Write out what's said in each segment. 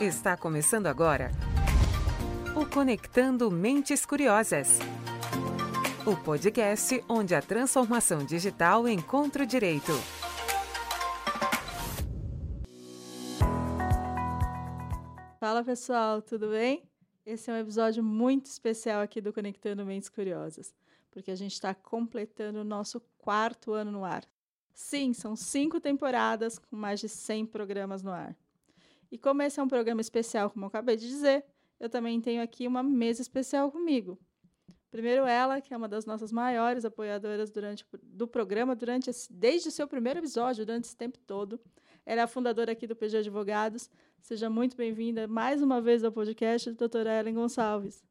Está começando agora o Conectando Mentes Curiosas. O podcast onde a transformação digital encontra o direito. Fala pessoal, tudo bem? Esse é um episódio muito especial aqui do Conectando Mentes Curiosas, porque a gente está completando o nosso quarto ano no ar. Sim, são cinco temporadas com mais de 100 programas no ar. E como esse é um programa especial, como eu acabei de dizer, eu também tenho aqui uma mesa especial comigo. Primeiro ela, que é uma das nossas maiores apoiadoras durante, do programa, durante esse, desde o seu primeiro episódio, durante esse tempo todo. Ela é a fundadora aqui do PG Advogados. Seja muito bem-vinda mais uma vez ao podcast, doutora Ellen Gonçalves.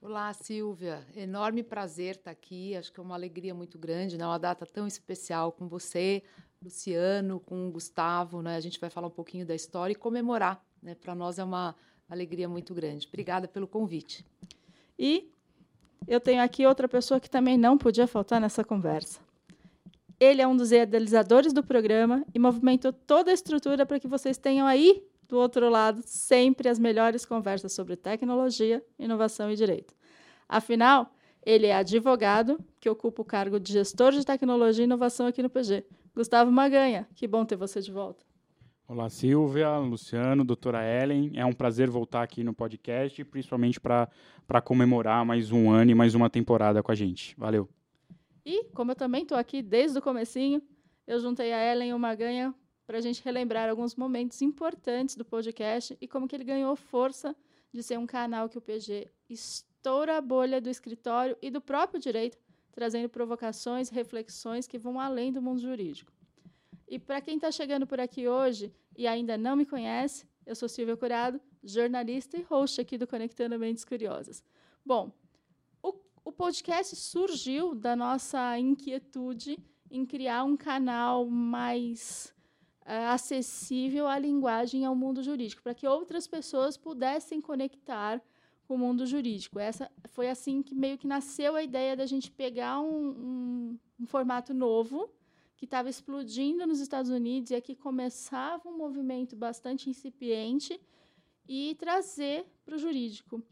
Olá, Silvia. Enorme prazer estar aqui. Acho que é uma alegria muito grande, né? Uma data tão especial com você, Luciano, com o Gustavo, né? A gente vai falar um pouquinho da história e comemorar, né? Para nós é uma alegria muito grande. Obrigada pelo convite. E eu tenho aqui outra pessoa que também não podia faltar nessa conversa. Ele é um dos idealizadores do programa e movimentou toda a estrutura para que vocês tenham aí do outro lado sempre as melhores conversas sobre tecnologia, inovação e direito. Afinal, ele é advogado que ocupa o cargo de gestor de tecnologia e inovação aqui no PG. Gustavo Maganha, que bom ter você de volta. Olá, Silvia, Luciano, doutora Ellen. É um prazer voltar aqui no podcast, principalmente para comemorar mais um ano e mais uma temporada com a gente. Valeu. E, como eu também estou aqui desde o comecinho, eu juntei a Ellen e o Maganha para a gente relembrar alguns momentos importantes do podcast e como que ele ganhou força de ser um canal que o PG estoura a bolha do escritório e do próprio direito trazendo provocações, reflexões que vão além do mundo jurídico. E para quem está chegando por aqui hoje e ainda não me conhece, eu sou Silvia Curado, jornalista e host aqui do Conectando Mentes Curiosas. Bom, o, o podcast surgiu da nossa inquietude em criar um canal mais uh, acessível à linguagem e ao mundo jurídico, para que outras pessoas pudessem conectar o mundo jurídico. Essa foi assim que meio que nasceu a ideia da gente pegar um, um, um formato novo que estava explodindo nos Estados Unidos e aqui começava um movimento bastante incipiente e trazer para o jurídico.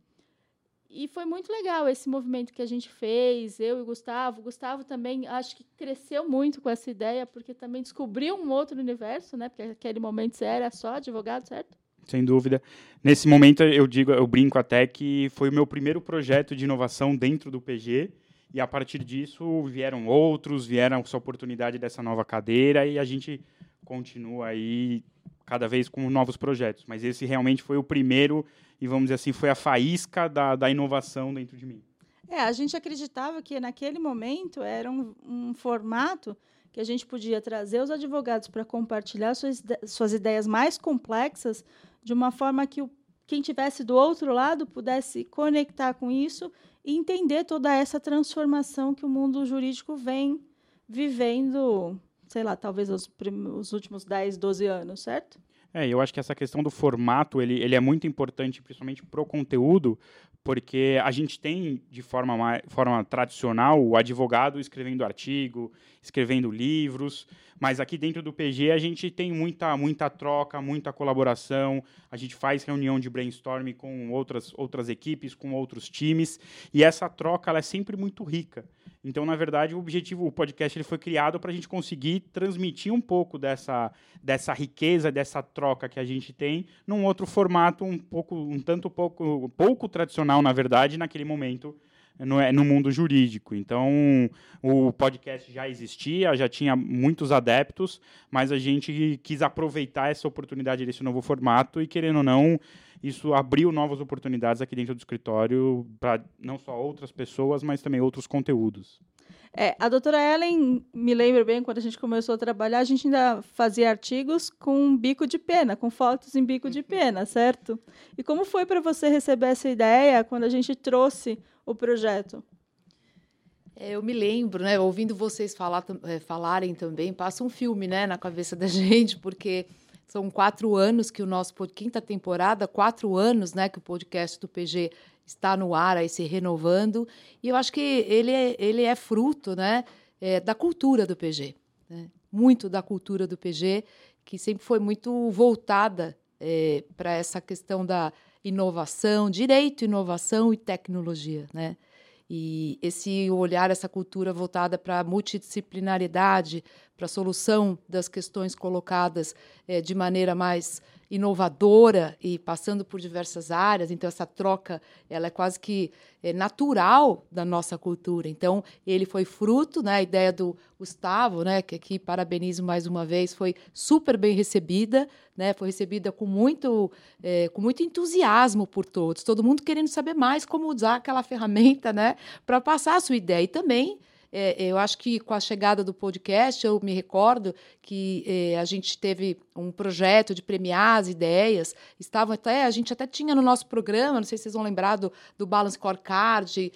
E foi muito legal esse movimento que a gente fez, eu e o Gustavo. O Gustavo também acho que cresceu muito com essa ideia, porque também descobriu um outro universo, né? Porque naquele momento você era só advogado, certo? Sem dúvida. Nesse momento eu digo, eu brinco até que foi o meu primeiro projeto de inovação dentro do PG e a partir disso vieram outros, vieram essa oportunidade dessa nova cadeira e a gente continua aí cada vez com novos projetos. Mas esse realmente foi o primeiro e vamos dizer assim foi a faísca da, da inovação dentro de mim. É, a gente acreditava que naquele momento era um, um formato que a gente podia trazer os advogados para compartilhar suas, suas ideias mais complexas de uma forma que o, quem tivesse do outro lado pudesse conectar com isso e entender toda essa transformação que o mundo jurídico vem vivendo, sei lá, talvez os, os últimos 10, 12 anos, certo? É, eu acho que essa questão do formato, ele, ele é muito importante, principalmente para o conteúdo, porque a gente tem, de forma, mais, forma tradicional, o advogado escrevendo artigo, escrevendo livros, mas aqui dentro do PG a gente tem muita, muita troca, muita colaboração, a gente faz reunião de brainstorming com outras, outras equipes, com outros times, e essa troca ela é sempre muito rica. Então, na verdade, o objetivo, o podcast ele foi criado para a gente conseguir transmitir um pouco dessa, dessa riqueza, dessa troca que a gente tem, num outro formato um pouco, um tanto pouco, pouco tradicional, na verdade, naquele momento no, no mundo jurídico. Então, o podcast já existia, já tinha muitos adeptos, mas a gente quis aproveitar essa oportunidade desse novo formato e, querendo ou não, isso abriu novas oportunidades aqui dentro do escritório para não só outras pessoas, mas também outros conteúdos. É, a doutora Ellen, me lembro bem, quando a gente começou a trabalhar, a gente ainda fazia artigos com bico de pena, com fotos em bico de pena, certo? E como foi para você receber essa ideia quando a gente trouxe o projeto? É, eu me lembro, né, ouvindo vocês falar, é, falarem também, passa um filme né, na cabeça da gente, porque são quatro anos que o nosso quinta temporada, quatro anos, né, que o podcast do PG está no ar, aí se renovando. E eu acho que ele é, ele é fruto, né, é, da cultura do PG, né? muito da cultura do PG, que sempre foi muito voltada é, para essa questão da inovação, direito, inovação e tecnologia, né? E esse olhar, essa cultura voltada para a multidisciplinariedade, para a solução das questões colocadas é, de maneira mais inovadora e passando por diversas áreas. Então essa troca ela é quase que é, natural da nossa cultura. Então ele foi fruto, né, a ideia do Gustavo, né, que aqui parabenizo mais uma vez, foi super bem recebida, né, foi recebida com muito é, com muito entusiasmo por todos, todo mundo querendo saber mais como usar aquela ferramenta, né, para passar a sua ideia e também é, eu acho que com a chegada do podcast, eu me recordo que é, a gente teve um projeto de premiar as ideias. Estavam até, a gente até tinha no nosso programa, não sei se vocês vão lembrar do, do Balance Scorecard,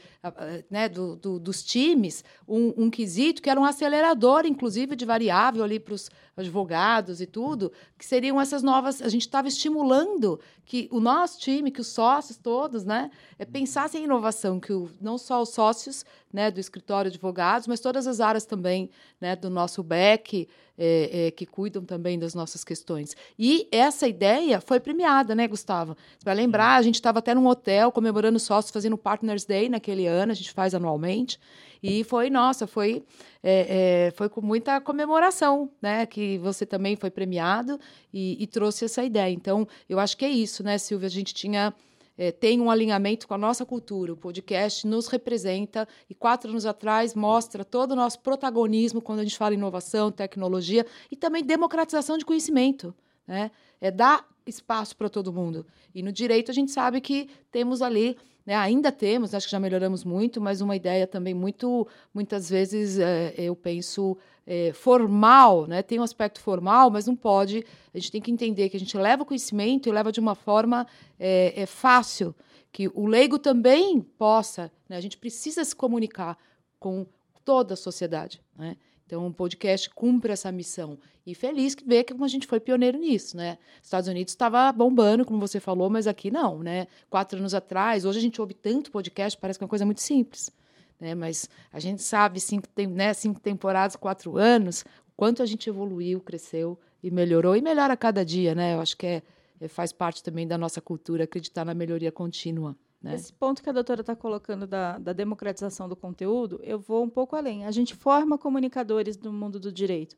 né, do, do, dos times, um, um quesito que era um acelerador, inclusive, de variável ali para os advogados e tudo, que seriam essas novas. A gente estava estimulando que o nosso time, que os sócios todos, né, é, pensassem em inovação, que o, não só os sócios né, do escritório de advogados, mas todas as áreas também né, do nosso back, é, é, que cuidam também das nossas questões. E essa ideia foi premiada, né, Gustavo? Vai lembrar, a gente estava até num hotel comemorando sócios, fazendo Partners Day naquele ano, a gente faz anualmente. E foi, nossa, foi, é, é, foi com muita comemoração, né? Que você também foi premiado e, e trouxe essa ideia. Então, eu acho que é isso, né, Silvia? A gente tinha é, tem um alinhamento com a nossa cultura. O podcast nos representa e quatro anos atrás mostra todo o nosso protagonismo quando a gente fala inovação, tecnologia e também democratização de conhecimento. Né? É dar espaço para todo mundo. E no direito a gente sabe que temos ali, né, ainda temos, acho que já melhoramos muito, mas uma ideia também muito, muitas vezes, é, eu penso, é, formal, né? tem um aspecto formal, mas não pode. A gente tem que entender que a gente leva o conhecimento e leva de uma forma é, é fácil, que o leigo também possa. Né? A gente precisa se comunicar com toda a sociedade. Né? Então, o podcast cumpre essa missão. E feliz que ver que a gente foi pioneiro nisso, né? Estados Unidos estava bombando, como você falou, mas aqui não, né? Quatro anos atrás, hoje a gente ouve tanto podcast, parece que é uma coisa muito simples. Né? Mas a gente sabe, cinco, né, cinco temporadas, quatro anos, o quanto a gente evoluiu, cresceu e melhorou, e melhora a cada dia, né? Eu acho que é, é faz parte também da nossa cultura acreditar na melhoria contínua. Né? Esse ponto que a doutora está colocando da, da, democratização do conteúdo, eu vou um pouco além. A gente forma comunicadores do mundo do direito.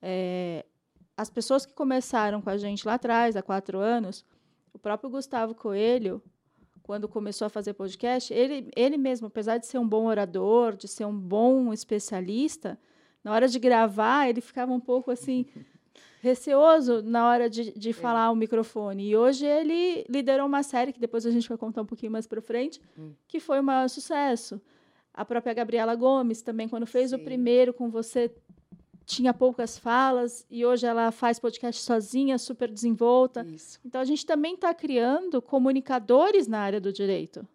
É, as pessoas que começaram com a gente lá atrás, há quatro anos, o próprio Gustavo Coelho, quando começou a fazer podcast, ele, ele mesmo, apesar de ser um bom orador, de ser um bom especialista, na hora de gravar, ele ficava um pouco assim receoso na hora de, de é. falar o microfone. E hoje ele liderou uma série que depois a gente vai contar um pouquinho mais para frente, hum. que foi um maior sucesso. A própria Gabriela Gomes também, quando fez Sim. o primeiro com você, tinha poucas falas e hoje ela faz podcast sozinha, super desenvolta. Isso. Então a gente também está criando comunicadores na área do direito.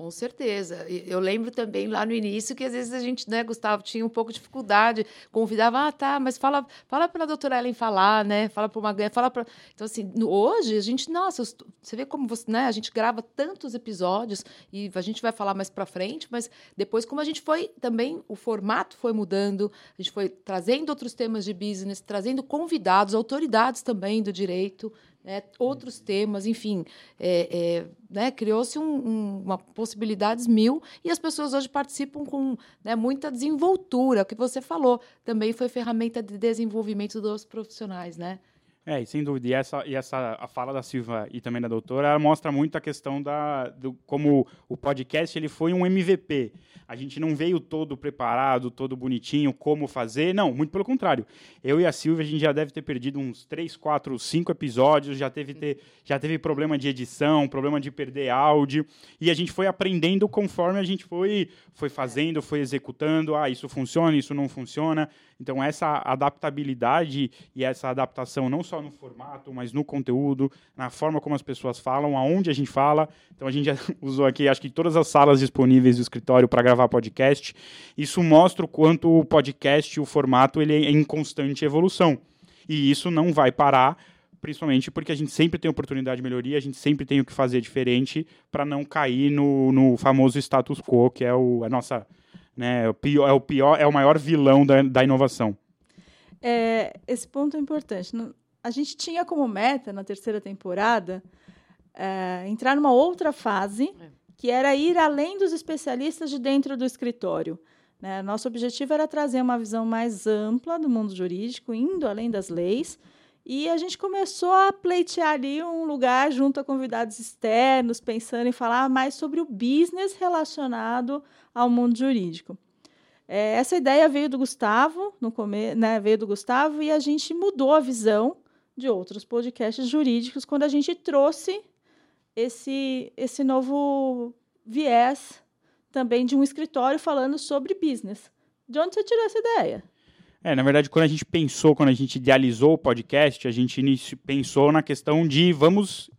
Com certeza. Eu lembro também lá no início que às vezes a gente, né, Gustavo, tinha um pouco de dificuldade, convidava, ah, tá, mas fala, fala para a doutora Ellen falar, né? Fala para uma fala para. Então, assim, hoje a gente, nossa, você vê como você, né? A gente grava tantos episódios e a gente vai falar mais para frente, mas depois, como a gente foi também, o formato foi mudando, a gente foi trazendo outros temas de business, trazendo convidados, autoridades também do direito né, outros temas, enfim, é, é, né, criou-se um, um, uma possibilidades mil e as pessoas hoje participam com né, muita desenvoltura. O que você falou também foi ferramenta de desenvolvimento dos profissionais, né? É, e sem dúvida. E essa, e essa a fala da Silva e também da doutora mostra muito a questão da do, como o podcast ele foi um MVP. A gente não veio todo preparado, todo bonitinho, como fazer. Não, muito pelo contrário. Eu e a Silvia, a gente já deve ter perdido uns 3, 4, 5 episódios, já teve, ter, já teve problema de edição, problema de perder áudio. E a gente foi aprendendo conforme a gente foi, foi fazendo, foi executando. Ah, isso funciona, isso não funciona. Então, essa adaptabilidade e essa adaptação, não só no formato, mas no conteúdo, na forma como as pessoas falam, aonde a gente fala. Então, a gente já usou aqui, acho que todas as salas disponíveis do escritório para gravar podcast. Isso mostra o quanto o podcast, o formato, ele é em constante evolução. E isso não vai parar principalmente porque a gente sempre tem oportunidade de melhoria, a gente sempre tem o que fazer diferente para não cair no, no famoso status quo, que é o, a nossa né? É o pior, é o pior, é o maior vilão da, da inovação. É, esse ponto é importante. A gente tinha como meta na terceira temporada é, entrar numa outra fase, é. que era ir além dos especialistas de dentro do escritório. Né? Nosso objetivo era trazer uma visão mais ampla do mundo jurídico, indo além das leis. E a gente começou a pleitear ali um lugar junto a convidados externos, pensando em falar mais sobre o business relacionado ao mundo jurídico. É, essa ideia veio do Gustavo, no come, né, veio do Gustavo, e a gente mudou a visão de outros podcasts jurídicos quando a gente trouxe esse, esse novo viés também de um escritório falando sobre business. De onde você tirou essa ideia? É, na verdade, quando a gente pensou, quando a gente idealizou o podcast, a gente pensou na questão de vamos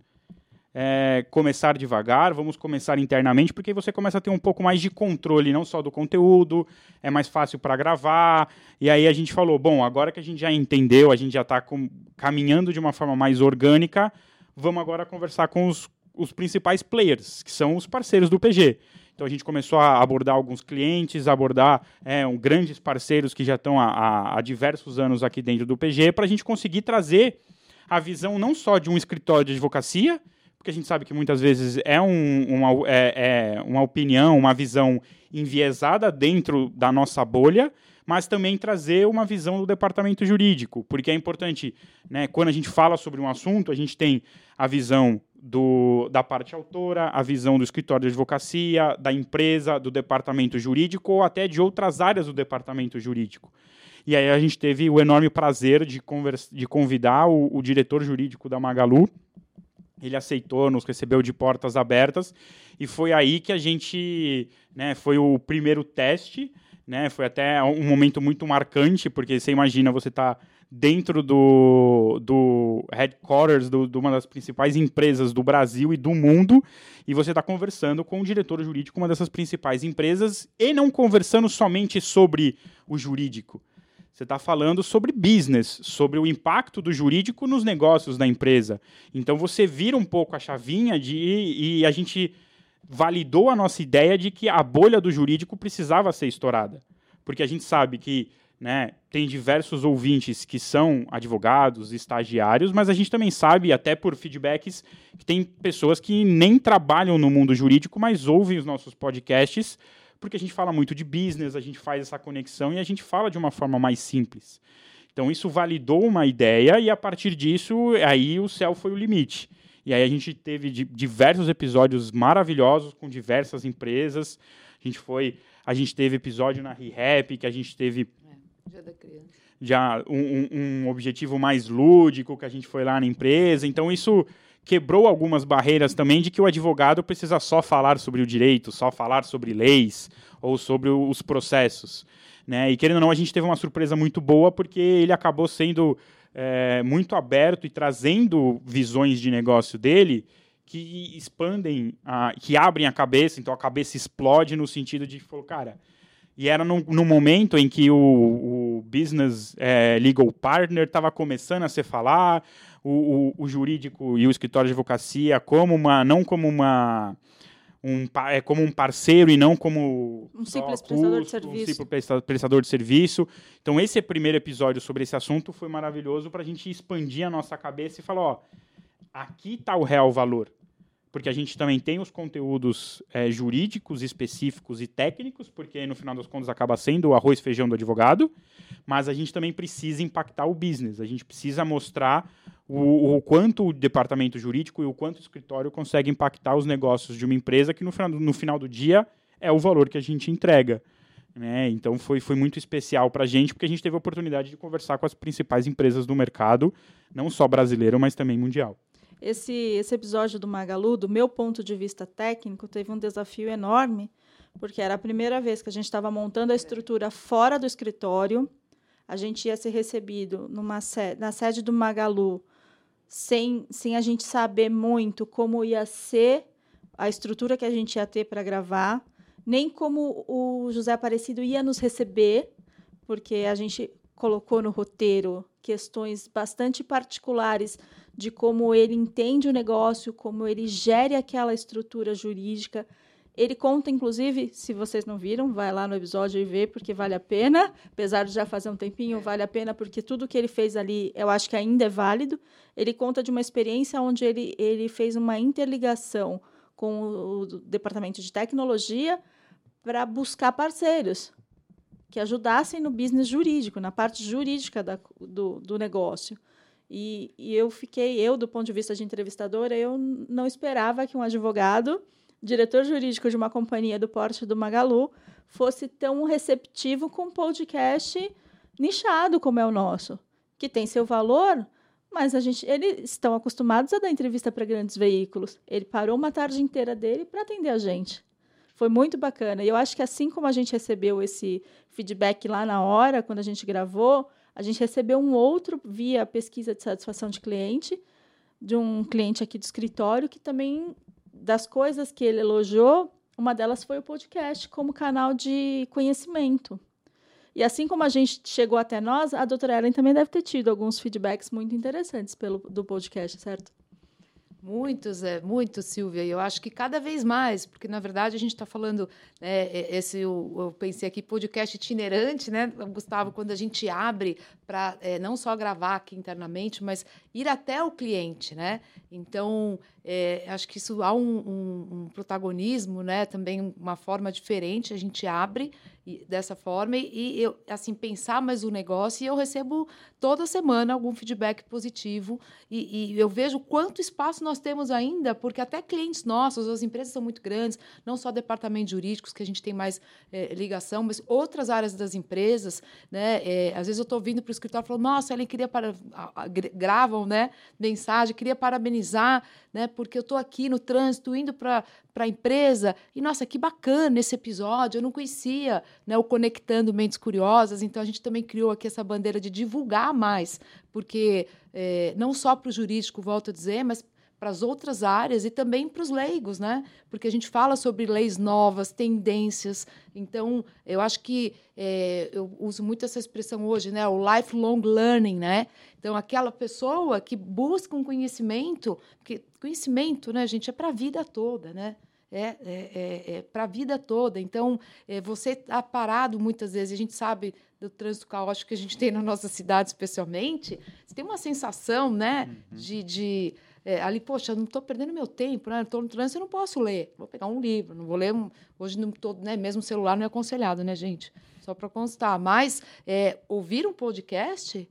é, começar devagar, vamos começar internamente, porque você começa a ter um pouco mais de controle, não só do conteúdo, é mais fácil para gravar. E aí a gente falou: bom, agora que a gente já entendeu, a gente já está caminhando de uma forma mais orgânica, vamos agora conversar com os, os principais players, que são os parceiros do PG. Então a gente começou a abordar alguns clientes, abordar é, um, grandes parceiros que já estão há, há diversos anos aqui dentro do PG, para a gente conseguir trazer a visão não só de um escritório de advocacia, porque a gente sabe que muitas vezes é, um, uma, é, é uma opinião, uma visão enviesada dentro da nossa bolha, mas também trazer uma visão do departamento jurídico, porque é importante, né, quando a gente fala sobre um assunto, a gente tem a visão do, da parte autora, a visão do escritório de advocacia, da empresa, do departamento jurídico ou até de outras áreas do departamento jurídico. E aí a gente teve o enorme prazer de, de convidar o, o diretor jurídico da Magalu. Ele aceitou, nos recebeu de portas abertas e foi aí que a gente, né, foi o primeiro teste, né, foi até um momento muito marcante porque você imagina você tá dentro do, do headquarters do, de uma das principais empresas do Brasil e do mundo, e você está conversando com o diretor jurídico de uma dessas principais empresas, e não conversando somente sobre o jurídico. Você está falando sobre business, sobre o impacto do jurídico nos negócios da empresa. Então você vira um pouco a chavinha de e a gente validou a nossa ideia de que a bolha do jurídico precisava ser estourada. Porque a gente sabe que né, tem diversos ouvintes que são advogados, estagiários, mas a gente também sabe, até por feedbacks, que tem pessoas que nem trabalham no mundo jurídico, mas ouvem os nossos podcasts, porque a gente fala muito de business, a gente faz essa conexão e a gente fala de uma forma mais simples. Então isso validou uma ideia e a partir disso, aí o céu foi o limite. E aí a gente teve diversos episódios maravilhosos com diversas empresas. A gente foi, a gente teve episódio na ReHap, que a gente teve Dia da criança. Já um, um, objetivo mais lúdico que a gente foi lá na empresa. Então, isso quebrou algumas barreiras também de que o advogado precisa só falar sobre o direito, só falar sobre leis ou sobre os processos. Né? E querendo ou não, a gente teve uma surpresa muito boa porque ele acabou sendo é, muito aberto e trazendo visões de negócio dele que expandem, a, que abrem a cabeça, então a cabeça explode no sentido de, falou, cara, e era no, no momento em que o, o business é, legal partner estava começando a se falar, o, o, o, jurídico e o escritório de advocacia como uma, não como uma um, é como um parceiro e não como um simples custo, prestador de serviço. Um simples prestador de serviço. Então esse primeiro episódio sobre esse assunto foi maravilhoso para a gente expandir a nossa cabeça e falar, ó, aqui está o real valor porque a gente também tem os conteúdos é, jurídicos específicos e técnicos, porque no final das contas acaba sendo o arroz e feijão do advogado, mas a gente também precisa impactar o business, a gente precisa mostrar o, o quanto o departamento jurídico e o quanto o escritório consegue impactar os negócios de uma empresa que no final, no final do dia é o valor que a gente entrega. Né? Então foi, foi muito especial para a gente, porque a gente teve a oportunidade de conversar com as principais empresas do mercado, não só brasileiro, mas também mundial. Esse, esse episódio do Magalu, do meu ponto de vista técnico, teve um desafio enorme, porque era a primeira vez que a gente estava montando a estrutura fora do escritório. A gente ia ser recebido numa na sede do Magalu, sem, sem a gente saber muito como ia ser a estrutura que a gente ia ter para gravar, nem como o José Aparecido ia nos receber, porque a gente colocou no roteiro questões bastante particulares de como ele entende o negócio, como ele gere aquela estrutura jurídica. Ele conta, inclusive, se vocês não viram, vai lá no episódio e vê, porque vale a pena. Apesar de já fazer um tempinho, vale a pena, porque tudo que ele fez ali, eu acho que ainda é válido. Ele conta de uma experiência onde ele, ele fez uma interligação com o departamento de tecnologia para buscar parceiros que ajudassem no business jurídico, na parte jurídica da, do, do negócio. E, e eu fiquei, eu, do ponto de vista de entrevistadora, eu não esperava que um advogado diretor jurídico de uma companhia do porte do Magalu, fosse tão receptivo com um podcast nichado como é o nosso, que tem seu valor, mas a gente, eles estão acostumados a dar entrevista para grandes veículos. Ele parou uma tarde inteira dele para atender a gente. Foi muito bacana. E eu acho que assim como a gente recebeu esse feedback lá na hora, quando a gente gravou, a gente recebeu um outro via pesquisa de satisfação de cliente, de um cliente aqui do escritório, que também das coisas que ele elogiou, uma delas foi o podcast como canal de conhecimento. E assim como a gente chegou até nós, a doutora Ellen também deve ter tido alguns feedbacks muito interessantes pelo, do podcast, certo? Muitos, é, muitos, Silvia. E eu acho que cada vez mais, porque na verdade a gente está falando, né, esse eu, eu, pensei aqui podcast itinerante, né, Gustavo, quando a gente abre para é, não só gravar aqui internamente, mas ir até o cliente, né? Então é, acho que isso há um, um, um, protagonismo, né? Também uma forma diferente. A gente abre dessa forma e, e eu assim pensar mais o negócio e eu recebo toda semana algum feedback positivo e, e, eu vejo quanto espaço nós temos ainda, porque até clientes nossos, as empresas são muito grandes, não só departamentos jurídicos que a gente tem mais é, ligação, mas outras áreas das empresas, né? É, às vezes eu estou vindo para o escritório e falo, nossa, ele queria para gravam, né? Mensagem, queria parabenizar, né? Porque eu estou aqui no trânsito indo para para a empresa. E, nossa, que bacana esse episódio, eu não conhecia né, o Conectando Mentes Curiosas, então a gente também criou aqui essa bandeira de divulgar mais, porque é, não só para o jurídico, volto a dizer, mas para as outras áreas e também para os leigos, né? Porque a gente fala sobre leis novas, tendências. Então, eu acho que é, eu uso muito essa expressão hoje, né? O lifelong learning, né? Então, aquela pessoa que busca um conhecimento, porque conhecimento, né, gente, é para a vida toda, né? É, é, é, é para a vida toda. Então, é, você está parado muitas vezes, a gente sabe do trânsito caótico que a gente tem na nossa cidade, especialmente, você tem uma sensação né, uhum. de, de é, ali, poxa, não estou perdendo meu tempo, né? Estou no trânsito, eu não posso ler. Vou pegar um livro, não vou ler. Um, hoje, não tô, né? mesmo celular não é aconselhado, né, gente? Só para constar. Mas é, ouvir um podcast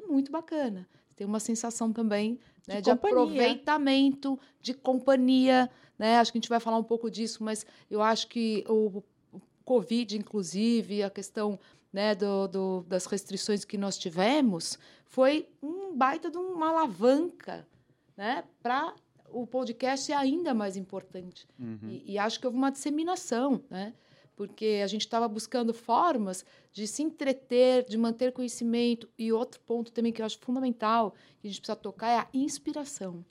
é muito bacana. Tem uma sensação também né, de, de aproveitamento, de companhia. Né? Acho que a gente vai falar um pouco disso, mas eu acho que o, o Covid, inclusive, a questão né, do, do, das restrições que nós tivemos, foi um baita de uma alavanca né, para o podcast ser ainda mais importante. Uhum. E, e, acho que houve uma disseminação, né? porque a gente estava buscando formas de se entreter, de manter conhecimento. E outro ponto também que eu acho fundamental, que a gente precisa tocar, é a inspiração.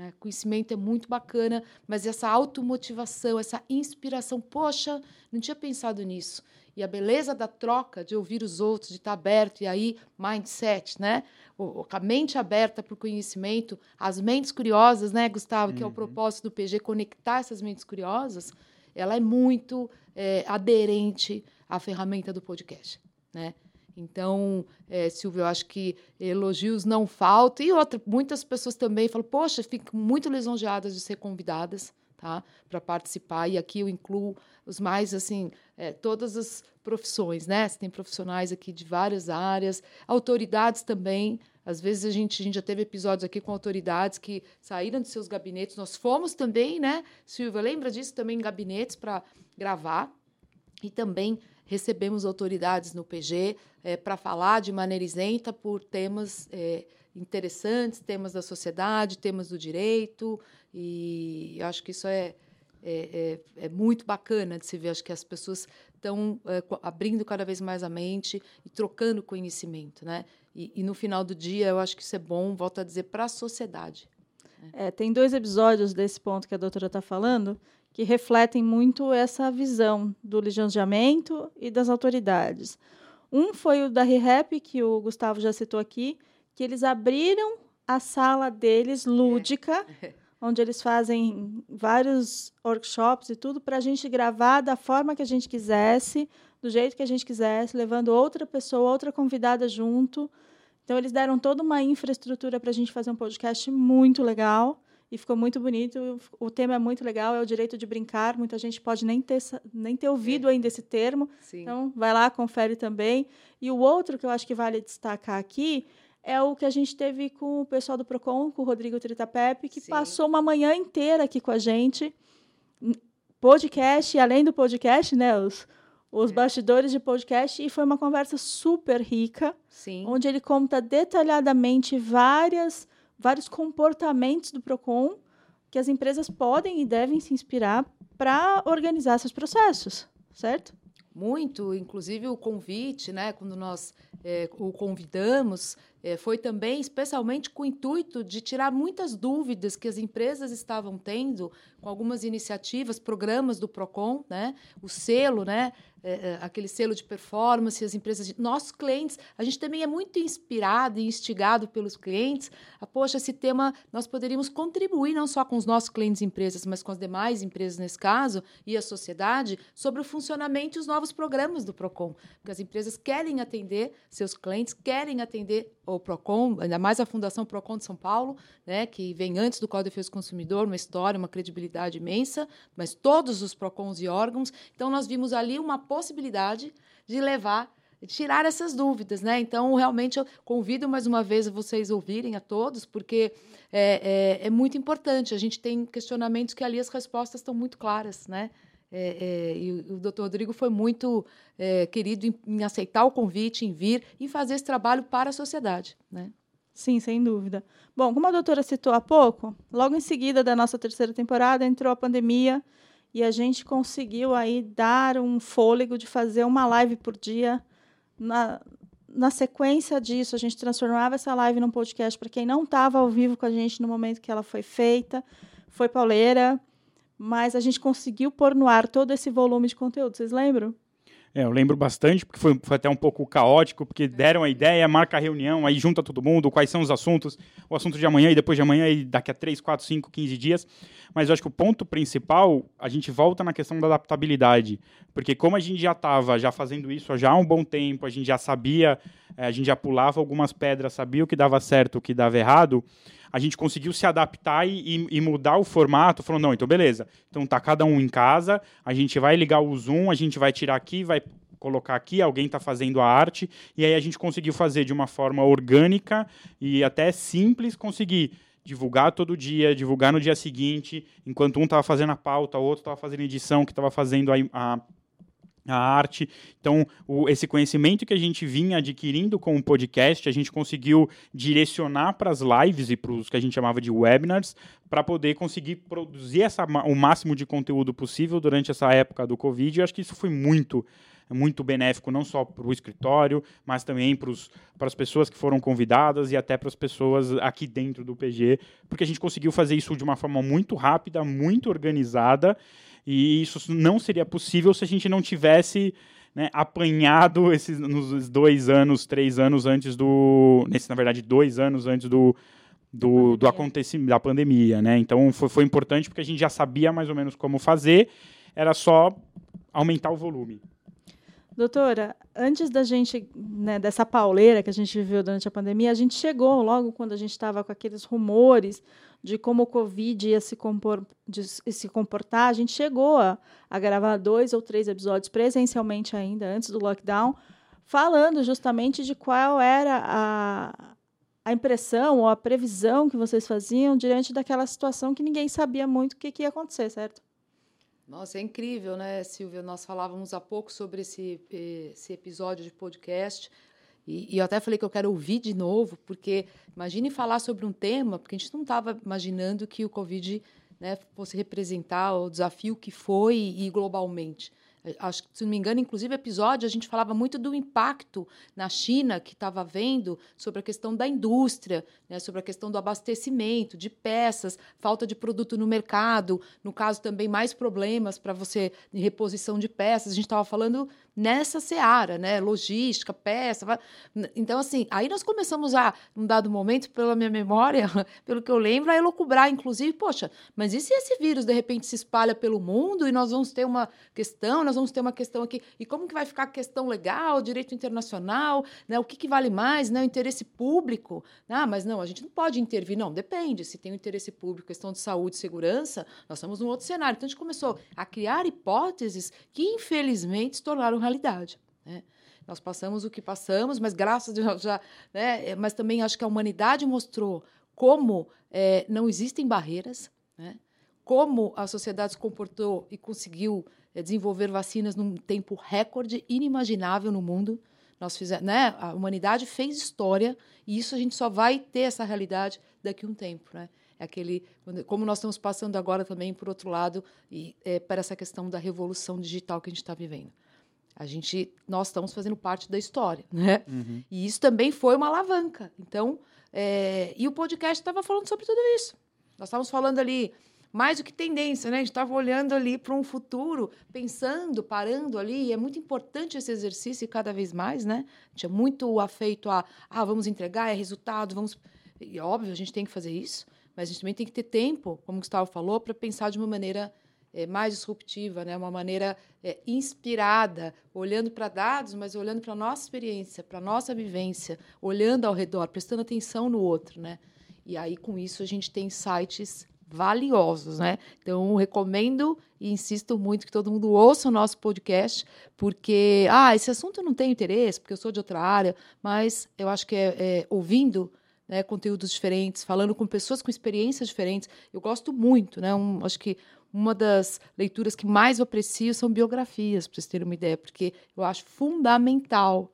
É, conhecimento é muito bacana, mas essa automotivação, essa inspiração, poxa, não tinha pensado nisso. E a beleza da troca, de ouvir os outros, de estar aberto, e aí, mindset, né? a mente aberta para o conhecimento, as mentes curiosas, né, Gustavo, uhum. que é o uhum. propósito do PG, conectar essas mentes curiosas, ela é muito é, aderente à ferramenta do podcast, né? Então, é, Silvio, eu acho que elogios não faltam. E outra, muitas pessoas também falam, poxa, fico muito lisonjeadas de ser convidadas tá, para participar. E aqui eu incluo os mais, assim, é, todas as profissões, né? Você tem profissionais aqui de várias áreas, autoridades também. Às vezes a gente, a gente já teve episódios aqui com autoridades que saíram de seus gabinetes. Nós fomos também, né, Silvia? Lembra disso também em gabinetes para gravar. E também recebemos autoridades no PG é, para falar de maneira isenta por temas é, interessantes, temas da sociedade, temas do direito. E acho que isso é, é, é, é, muito bacana de se ver. Acho que as pessoas estão é, abrindo cada vez mais a mente e trocando conhecimento, né? E, e, no final do dia, eu acho que isso é bom, volto a dizer, para a sociedade. É, tem dois episódios desse ponto que a doutora está falando que refletem muito essa visão do licenciamento e das autoridades. Um foi o da ReHap, que o Gustavo já citou aqui, que eles abriram a sala deles lúdica, é. onde eles fazem vários workshops e tudo para a gente gravar da forma que a gente quisesse, do jeito que a gente quisesse, levando outra pessoa, outra convidada junto. Então, eles deram toda uma infraestrutura para a gente fazer um podcast muito legal e ficou muito bonito. O tema é muito legal, é o direito de brincar. Muita gente pode nem ter, nem ter ouvido é. ainda esse termo. Sim. Então, vai lá, confere também. E o outro que eu acho que vale destacar aqui é o que a gente teve com o pessoal do Procon, com o Rodrigo Tritapepe, que Sim. passou uma manhã inteira aqui com a gente. Podcast, além do podcast, né? Os, os é. bastidores de podcast, e foi uma conversa super rica, Sim. onde ele conta detalhadamente várias, vários comportamentos do PROCON que as empresas podem e devem se inspirar para organizar seus processos, certo? Muito, inclusive o convite, né, quando nós é, o convidamos, é, foi também especialmente com o intuito de tirar muitas dúvidas que as empresas estavam tendo com algumas iniciativas, programas do Procon, né? O selo, né? É, é, aquele selo de performance, as empresas, nossos clientes, a gente também é muito inspirado e instigado pelos clientes. A, poxa, esse tema nós poderíamos contribuir não só com os nossos clientes e empresas, mas com as demais empresas nesse caso e a sociedade sobre o funcionamento e os novos programas do Procon, porque as empresas querem atender seus clientes, querem atender o Procon, ainda mais a Fundação Procon de São Paulo, né, que vem antes do Código de Defesa do Consumidor, uma história, uma credibilidade imensa, mas todos os PROCONs e órgãos. Então, nós vimos ali uma possibilidade de levar, tirar essas dúvidas. Né? Então, realmente, eu convido mais uma vez vocês ouvirem a todos, porque é, é, é muito importante. A gente tem questionamentos que ali as respostas estão muito claras. Né? É, é, e o, o doutor Rodrigo foi muito é, querido em, em, aceitar o convite, em vir e fazer esse trabalho para a sociedade. Né? Sim, sem dúvida. Bom, como a doutora citou há pouco, logo em seguida da nossa terceira temporada entrou a pandemia e a gente conseguiu aí dar um fôlego de fazer uma live por dia. Na, na sequência disso, a gente transformava essa live num podcast para quem não estava ao vivo com a gente no momento que ela foi feita. Foi pauleira, mas a gente conseguiu pôr no ar todo esse volume de conteúdo. Vocês lembram? É, eu lembro bastante, porque foi, foi, até um pouco caótico, porque deram a ideia, marca a reunião, aí junta todo mundo, quais são os assuntos, o assunto de amanhã e depois de amanhã e daqui a 3, 4, 5, 15 dias. Mas eu acho que o ponto principal, a gente volta na questão da adaptabilidade, porque como a gente já estava já fazendo isso já há um bom tempo, a gente já sabia, é, a gente já pulava algumas pedras, sabia o que dava certo, o que dava errado, a gente conseguiu se adaptar e, e, mudar o formato, falou, não, então beleza, então tá cada um em casa, a gente vai ligar o Zoom, a gente vai tirar aqui, vai colocar aqui, alguém está fazendo a arte, e aí a gente conseguiu fazer de uma forma orgânica e até simples, conseguir divulgar todo dia, divulgar no dia seguinte, enquanto um estava fazendo a pauta, o outro estava fazendo edição, que estava fazendo a, a a arte. Então, o, esse conhecimento que a gente vinha adquirindo com o podcast, a gente conseguiu direcionar para as lives e para os que a gente chamava de webinars, para poder conseguir produzir essa, o máximo de conteúdo possível durante essa época do Covid. Eu acho que isso foi muito muito benéfico não só para o escritório, mas também para as pessoas que foram convidadas e até para as pessoas aqui dentro do PG, porque a gente conseguiu fazer isso de uma forma muito rápida, muito organizada e isso não seria possível se a gente não tivesse né, apanhado esses nos dois anos, três anos antes do. Nesse, na verdade, dois anos antes do, do, do acontecimento da pandemia, né? Então foi, foi importante porque a gente já sabia mais ou menos como fazer, era só aumentar o volume. Doutora, antes da gente, né, dessa pauleira que a gente viveu durante a pandemia, a gente chegou logo quando a gente estava com aqueles rumores de como o Covid ia se, compor, de, se comportar, a gente chegou a, a gravar dois ou três episódios presencialmente ainda, antes do lockdown, falando justamente de qual era a, a impressão ou a previsão que vocês faziam diante daquela situação que ninguém sabia muito o que, que ia acontecer, certo? Nossa, é incrível, né, Silvia? Nós falávamos há pouco sobre esse, esse episódio de podcast. E, e, eu até falei que eu quero ouvir de novo, porque imagine falar sobre um tema, porque a gente não estava imaginando que o Covid né, fosse representar o desafio que foi e globalmente. Acho que, se não me engano, inclusive, episódio, a gente falava muito do impacto na China que estava vendo sobre a questão da indústria, né, sobre a questão do abastecimento, de peças, falta de produto no mercado, no caso também mais problemas para você de reposição de peças. A gente estava falando nessa seara, né? Logística, peça. Então, assim, aí nós começamos a, num dado momento, pela minha memória, pelo que eu lembro, a elocubrar, inclusive, poxa, mas e se esse vírus de repente se espalha pelo mundo e nós vamos ter uma questão, nós vamos ter uma questão aqui, e como que vai ficar a questão legal, direito internacional, né? O que, que vale mais, né? O interesse público. Ah, mas não, a gente não pode intervir, não, depende. Se tem o interesse público, questão de saúde segurança, nós estamos num outro cenário. Então a gente começou a criar hipóteses que, infelizmente, se tornaram realidade. Né? Nós passamos o que passamos, mas graças a Deus já. Né? Mas também acho que a humanidade mostrou como é, não existem barreiras, né? como a sociedade se comportou e conseguiu é, desenvolver vacinas num tempo recorde, inimaginável no mundo. Nós fizemos, né? A humanidade fez história e isso a gente só vai ter essa realidade daqui a um tempo, né? É aquele, como nós estamos passando agora também por outro lado e é, para essa questão da revolução digital que a gente está vivendo. A gente, nós estamos fazendo parte da história, né? Uhum. E isso também foi uma alavanca. Então, é, e o podcast estava falando sobre tudo isso. Nós estávamos falando ali mais do que tendência, né? A gente estava olhando ali para um futuro, pensando, parando ali. E é muito importante esse exercício cada vez mais, né? A gente é muito afeito a, ah, vamos entregar, é resultado, vamos. E óbvio, a gente tem que fazer isso, mas a gente também tem que ter tempo, como o Gustavo falou, para pensar de uma maneira é, mais disruptiva, né? uma maneira é, inspirada, olhando para dados, mas olhando para a nossa experiência, para a nossa vivência, olhando ao redor, prestando atenção no outro. Né? E aí, com isso, a gente tem sites valiosos. Né? Então, recomendo e insisto muito que todo mundo ouça o nosso podcast, porque, ah, esse assunto não tenho interesse, porque eu sou de outra área, mas eu acho que é, é ouvindo né, conteúdos diferentes, falando com pessoas com experiências diferentes. Eu gosto muito, né? Um, acho que uma das leituras que mais eu aprecio são biografias, para vocês terem uma ideia, porque eu acho fundamental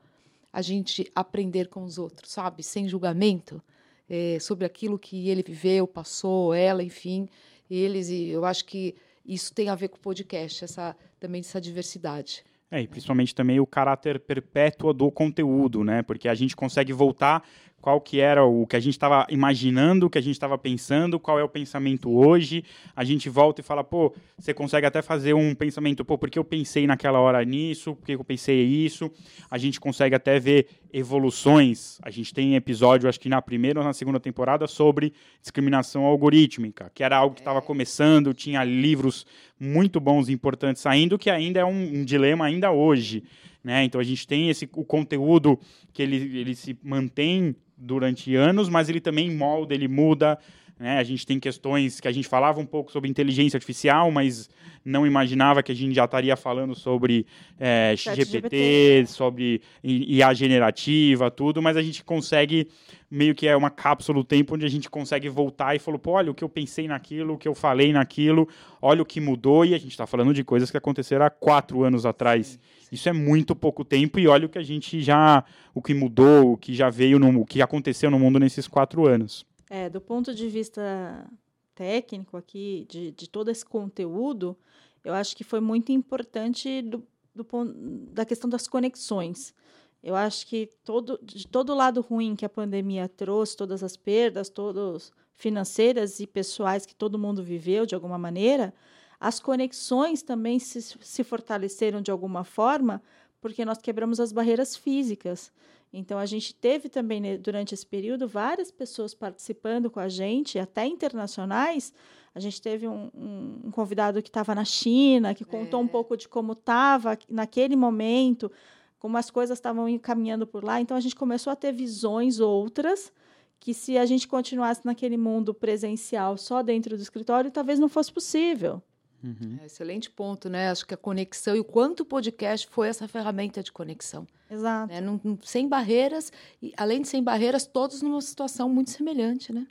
a gente aprender com os outros, sabe? Sem julgamento, é, sobre aquilo que ele viveu, passou, ela, enfim, eles. E eu acho que isso tem a ver com o podcast, essa, também essa diversidade. É, e principalmente também o caráter perpétuo do conteúdo, né? Porque a gente consegue voltar qual que era o que a gente estava imaginando, o que a gente estava pensando, qual é o pensamento hoje. A gente volta e fala, pô, você consegue até fazer um pensamento, pô, porque eu pensei naquela hora nisso, porque eu pensei isso. A gente consegue até ver evoluções. A gente tem episódio, acho que na primeira ou na segunda temporada, sobre discriminação algorítmica, que era algo que estava é. começando, tinha livros muito bons e importantes saindo, que ainda é um, um dilema ainda hoje. Né? Então a gente tem esse o conteúdo que ele, ele se mantém durante anos, mas ele também molda, ele muda. Né? A gente tem questões que a gente falava um pouco sobre inteligência artificial, mas não imaginava que a gente já estaria falando sobre é, GPT, sobre IA generativa, tudo, mas a gente consegue, meio que é uma cápsula do tempo onde a gente consegue voltar e falou, pô, olha o que eu pensei naquilo, o que eu falei naquilo, olha o que mudou, e a gente está falando de coisas que aconteceram há quatro anos atrás. Isso é muito pouco tempo e olha o que a gente já, o que mudou, o que já veio, no, o que aconteceu no mundo nesses quatro anos. É, do ponto de vista técnico aqui, de, de todo esse conteúdo, eu acho que foi muito importante do, do da questão das conexões. Eu acho que todo, de todo lado ruim que a pandemia trouxe, todas as perdas, todas financeiras e pessoais que todo mundo viveu de alguma maneira, as conexões também se, se fortaleceram de alguma forma, porque nós quebramos as barreiras físicas. Então, a gente teve também, né, durante esse período, várias pessoas participando com a gente, até internacionais. A gente teve um, um, um convidado que estava na China, que contou é. um pouco de como estava naquele momento, como as coisas estavam caminhando por lá. Então, a gente começou a ter visões outras que se a gente continuasse naquele mundo presencial só dentro do escritório, talvez não fosse possível. Uhum. É, excelente ponto, né? Acho que a conexão e o quanto o podcast foi essa ferramenta de conexão. Exato. Né? Num, num, sem barreiras, e além de sem barreiras, todos numa situação muito semelhante, né?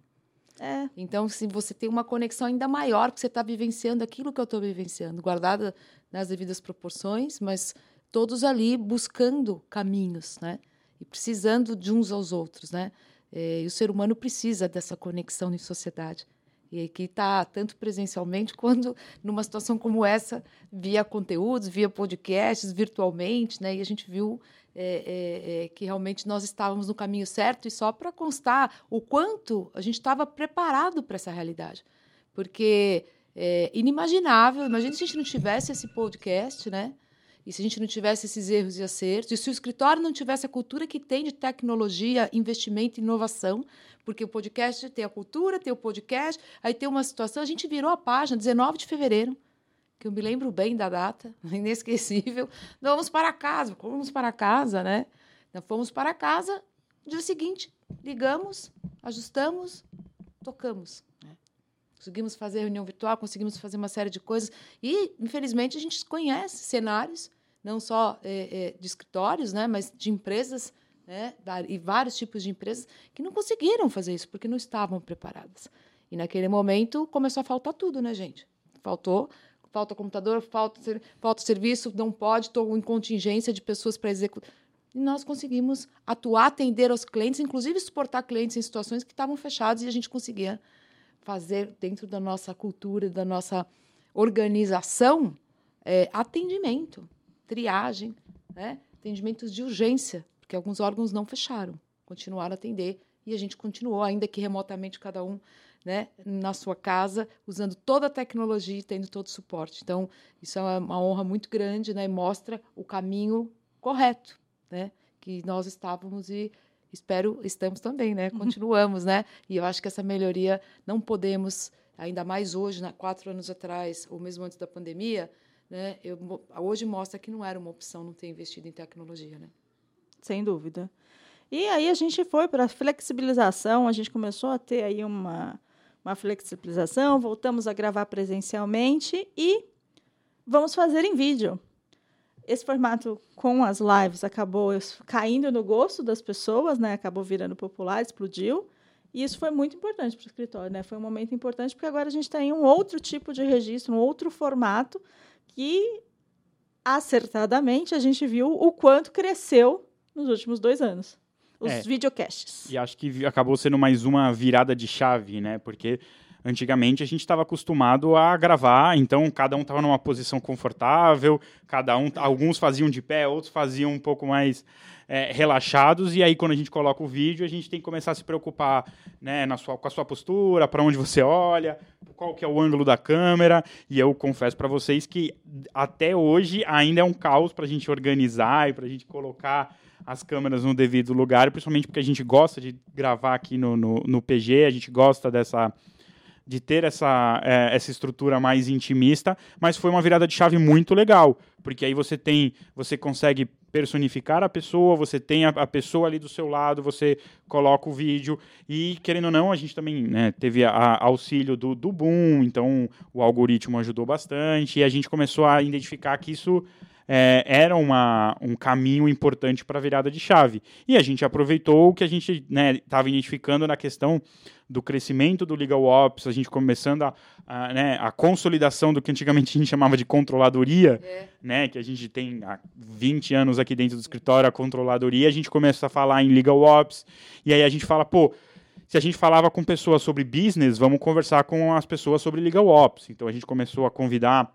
É. Então, se você tem uma conexão ainda maior, porque você está vivenciando aquilo que eu estou vivenciando, guardada nas devidas proporções, mas todos ali buscando caminhos, né? E precisando de uns aos outros, né? É, e o ser humano precisa dessa conexão em sociedade e que está tanto presencialmente quanto numa situação como essa, via conteúdos, via podcasts, virtualmente, né? E a gente viu é, é, é, que realmente nós estávamos no caminho certo e só para constar o quanto a gente estava preparado para essa realidade, porque é inimaginável. Imagina se a gente não tivesse esse podcast, né? E se a gente não tivesse esses erros e acertos, e se o escritório não tivesse a cultura que tem de tecnologia, investimento e inovação, porque o podcast tem a cultura, tem o podcast, aí tem uma situação, a gente virou a página, 19 de fevereiro, que eu me lembro bem da data, inesquecível. Não, vamos para casa, vamos para casa, né? Fomos para casa, dia seguinte, ligamos, ajustamos, tocamos. Conseguimos fazer reunião virtual, conseguimos fazer uma série de coisas. E, infelizmente, a gente conhece cenários, não só é, é, de escritórios, né, mas de empresas, né, e vários tipos de empresas, que não conseguiram fazer isso, porque não estavam preparadas. E, naquele momento, começou a faltar tudo, né, gente? Faltou falta computador, falta, falta serviço, não pode, estou em contingência de pessoas para executar. E nós conseguimos atuar, atender aos clientes, inclusive suportar clientes em situações que estavam fechadas e a gente conseguia fazer dentro da nossa cultura, da nossa organização, é, atendimento, triagem, né? atendimentos de urgência, porque alguns órgãos não fecharam, continuaram a atender e a gente continuou, ainda que remotamente cada um né, na sua casa, usando toda a tecnologia e tendo todo o suporte. Então, isso é uma honra muito grande né, e mostra o caminho correto né, que nós estávamos e espero estamos também, né? Uhum. Continuamos, né? E eu acho que essa melhoria não podemos, ainda mais hoje, né, quatro anos atrás, ou mesmo antes da pandemia, né? Eu, hoje mostra que não era uma opção não ter investido em tecnologia, né? Sem dúvida. E aí a gente foi para a flexibilização, a gente começou a ter aí uma, uma flexibilização, voltamos a gravar presencialmente e vamos fazer em vídeo esse formato com as lives acabou caindo no gosto das pessoas, né? Acabou virando popular, explodiu. E isso foi muito importante para o escritório, né? Foi um momento importante porque agora a gente tem um outro tipo de registro, um outro formato que acertadamente a gente viu o quanto cresceu nos últimos dois anos. Os é, videocasts. E acho que acabou sendo mais uma virada de chave, né? Porque Antigamente a gente estava acostumado a gravar, então cada um estava numa posição confortável, cada um, alguns faziam de pé, outros faziam um pouco mais é, relaxados, e aí quando a gente coloca o vídeo, a gente tem que começar a se preocupar né, na sua, com a sua postura, para onde você olha, qual que é o ângulo da câmera, e eu confesso para vocês que até hoje ainda é um caos para a gente organizar e para a gente colocar as câmeras no devido lugar, principalmente porque a gente gosta de gravar aqui no, no, no PG, a gente gosta dessa de ter essa, é, essa estrutura mais intimista, mas foi uma virada de chave muito legal, porque aí você tem, você consegue personificar a pessoa, você tem a, a pessoa ali do seu lado, você coloca o vídeo e, querendo ou não, a gente também né, teve a, a auxílio do, do Boom, então o algoritmo ajudou bastante e a gente começou a identificar que isso é, era uma, um caminho importante para a virada de chave. E a gente aproveitou o que a gente estava né, identificando na questão do crescimento do Legal Ops, a gente começando a, a, né, a consolidação do que antigamente a gente chamava de controladoria, é. né, que a gente tem há 20 anos aqui dentro do escritório, a controladoria, a gente começa a falar em Legal Ops, e aí a gente fala, pô, se a gente falava com pessoas sobre business, vamos conversar com as pessoas sobre Legal Ops. Então a gente começou a convidar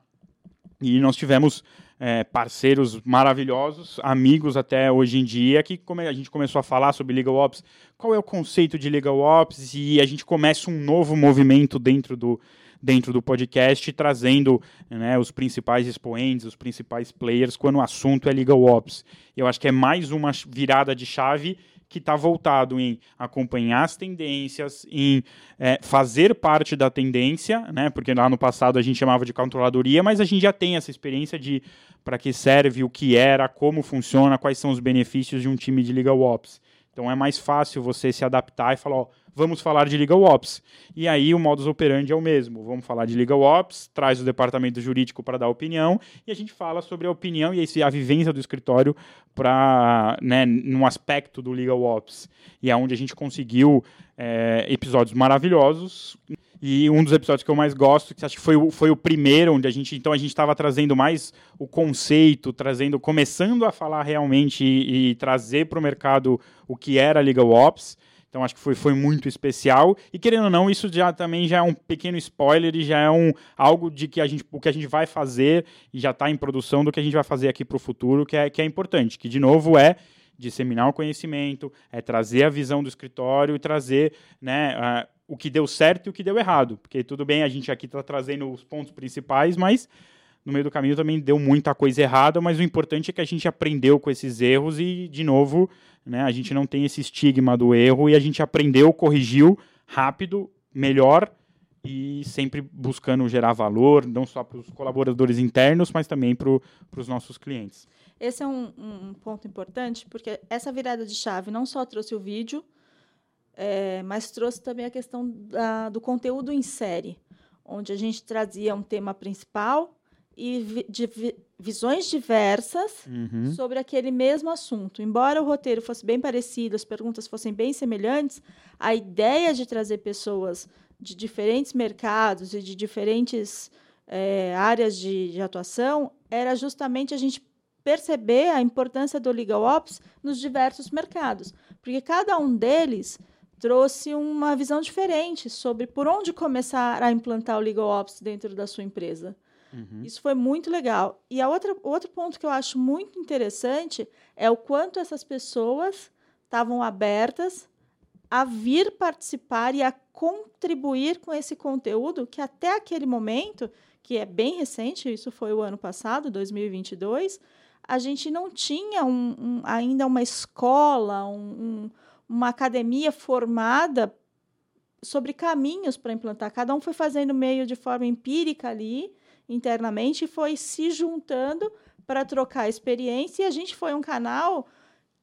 e nós tivemos é, parceiros maravilhosos, amigos até hoje em dia, que a gente começou a falar sobre Legal Ops, qual é o conceito de Legal Ops, e a gente começa um novo movimento dentro do, dentro do podcast, trazendo né, os principais expoentes, os principais players, quando o assunto é Legal Ops. Eu acho que é mais uma virada de chave que está voltado em acompanhar as tendências, em é, fazer parte da tendência, né? Porque lá no passado a gente chamava de controladoria, mas a gente já tem essa experiência de para que serve, o que era, como funciona, quais são os benefícios de um time de legal ops. Então é mais fácil você se adaptar e falar, ó, vamos falar de Legal Ops. E aí o modus operandi é o mesmo. Vamos falar de Legal Ops, traz o departamento jurídico para dar opinião e a gente fala sobre a opinião e a vivência do escritório para, né, num aspecto do Legal Ops. E é onde a gente conseguiu é, episódios maravilhosos. E um dos episódios que eu mais gosto, que acho que foi o, foi o primeiro, onde a gente, então a gente estava trazendo mais o conceito, trazendo, começando a falar realmente e, e trazer para o mercado o que era Legal Ops. Então acho que foi, foi muito especial. E querendo ou não, isso já também já é um pequeno spoiler e já é um, algo de que a gente, o que a gente vai fazer e já está em produção do que a gente vai fazer aqui para o futuro, que é, que é importante. Que, de novo, é disseminar o conhecimento, é trazer a visão do escritório e trazer né, uh, o que deu certo e o que deu errado. Porque tudo bem, a gente aqui está trazendo os pontos principais, mas no meio do caminho também deu muita coisa errada, mas o importante é que a gente aprendeu com esses erros e, de novo, né, a gente não tem esse estigma do erro e a gente aprendeu, corrigiu rápido, melhor e sempre buscando gerar valor, não só para os colaboradores internos, mas também para os nossos clientes. Esse é um, um, ponto importante, porque essa virada de chave não só trouxe o vídeo, é, mas trouxe também a questão da, do conteúdo em série, onde a gente trazia um tema principal e vi, de vi, visões diversas uhum. sobre aquele mesmo assunto. Embora o roteiro fosse bem parecido, as perguntas fossem bem semelhantes, a ideia de trazer pessoas de diferentes mercados e de diferentes é, áreas de, de, atuação era justamente a gente perceber a importância do legal ops nos diversos mercados, porque cada um deles trouxe uma visão diferente sobre por onde começar a implantar o legal ops dentro da sua empresa. Uhum. Isso foi muito legal. E a outra, outro ponto que eu acho muito interessante é o quanto essas pessoas estavam abertas a vir participar e a contribuir com esse conteúdo que até aquele momento, que é bem recente, isso foi o ano passado, 2022, a gente não tinha um, um, ainda uma escola, um, uma academia formada sobre caminhos para implantar. Cada um foi fazendo meio de forma empírica ali, internamente, e foi se juntando para trocar experiência. E a gente foi um canal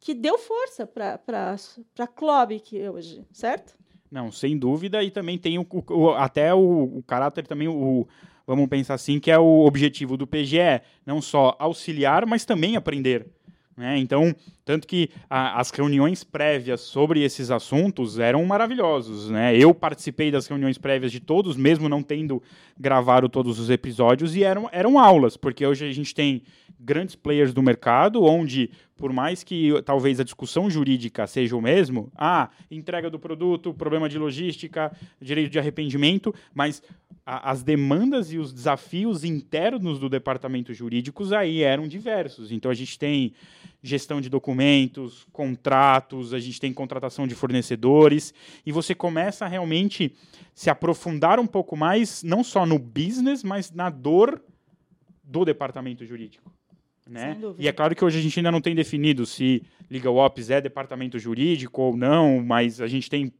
que deu força para a Club que hoje, certo? Não, sem dúvida, e também tem o, o até o, o, caráter também, o, vamos pensar assim, que é o objetivo do PGE, não só auxiliar, mas também aprender. Né? Então, tanto que a, as reuniões prévias sobre esses assuntos eram maravilhosos. Né? Eu participei das reuniões prévias de todos, mesmo não tendo gravado todos os episódios, e eram, eram aulas, porque hoje a gente tem grandes players do mercado, onde, por mais que talvez a discussão jurídica seja o mesmo, ah, entrega do produto, problema de logística, direito de arrependimento, mas a, as demandas e os desafios internos do departamento jurídicos aí eram diversos. Então a gente tem gestão de documentos, contratos, a gente tem contratação de fornecedores, e você começa a realmente se aprofundar um pouco mais, não só no business, mas na dor do departamento jurídico. Né? E é claro que hoje a gente ainda não tem definido se Legal Ops é departamento jurídico ou não, mas a gente tem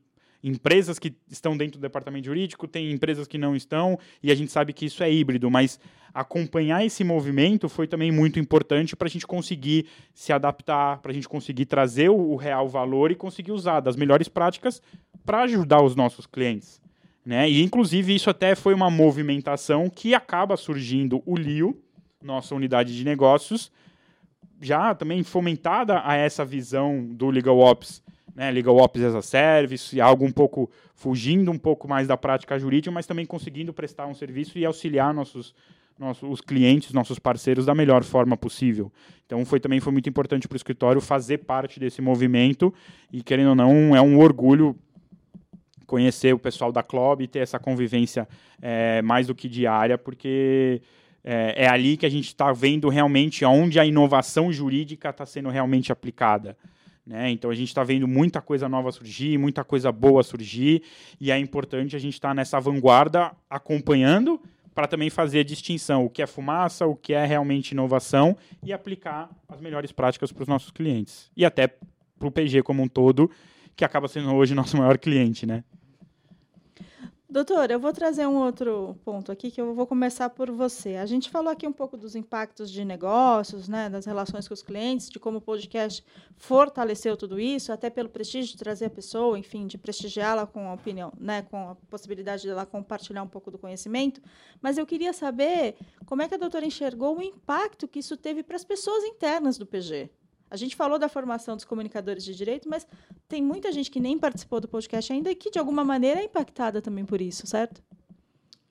empresas que estão dentro do departamento jurídico, tem empresas que não estão, e a gente sabe que isso é híbrido, mas acompanhar esse movimento foi também muito importante para a gente conseguir se adaptar, para a gente conseguir trazer o, real valor e conseguir usar das melhores práticas para ajudar os nossos clientes. Né? E, inclusive, isso até foi uma movimentação que acaba surgindo o LIO, nossa unidade de negócios, já também fomentada a essa visão do Legal Ops, né, Legal Ops as a Service, algo um pouco fugindo um pouco mais da prática jurídica, mas também conseguindo prestar um serviço e auxiliar nossos, nossos os clientes, nossos parceiros da melhor forma possível. Então foi também foi muito importante para o escritório fazer parte desse movimento e querendo ou não é um orgulho conhecer o pessoal da Club e ter essa convivência é, mais do que diária, porque é, é ali que a gente está vendo realmente onde a inovação jurídica está sendo realmente aplicada. Né? Então a gente está vendo muita coisa nova surgir, muita coisa boa surgir, e é importante a gente estar tá nessa vanguarda acompanhando para também fazer a distinção, o que é fumaça, o que é realmente inovação, e aplicar as melhores práticas para os nossos clientes. E até para o PG como um todo, que acaba sendo hoje nosso maior cliente, né? Doutor, eu vou trazer um outro ponto aqui que eu vou começar por você. A gente falou aqui um pouco dos impactos de negócios, né, das relações com os clientes, de como o podcast fortaleceu tudo isso, até pelo prestígio de trazer a pessoa, enfim, de prestigiá-la com a opinião, né, com a possibilidade de ela compartilhar um pouco do conhecimento. Mas eu queria saber como é que a doutora enxergou o impacto que isso teve para as pessoas internas do PG. A gente falou da formação dos comunicadores de direito, mas tem muita gente que nem participou do podcast ainda e que, de alguma maneira, é impactada também por isso, certo?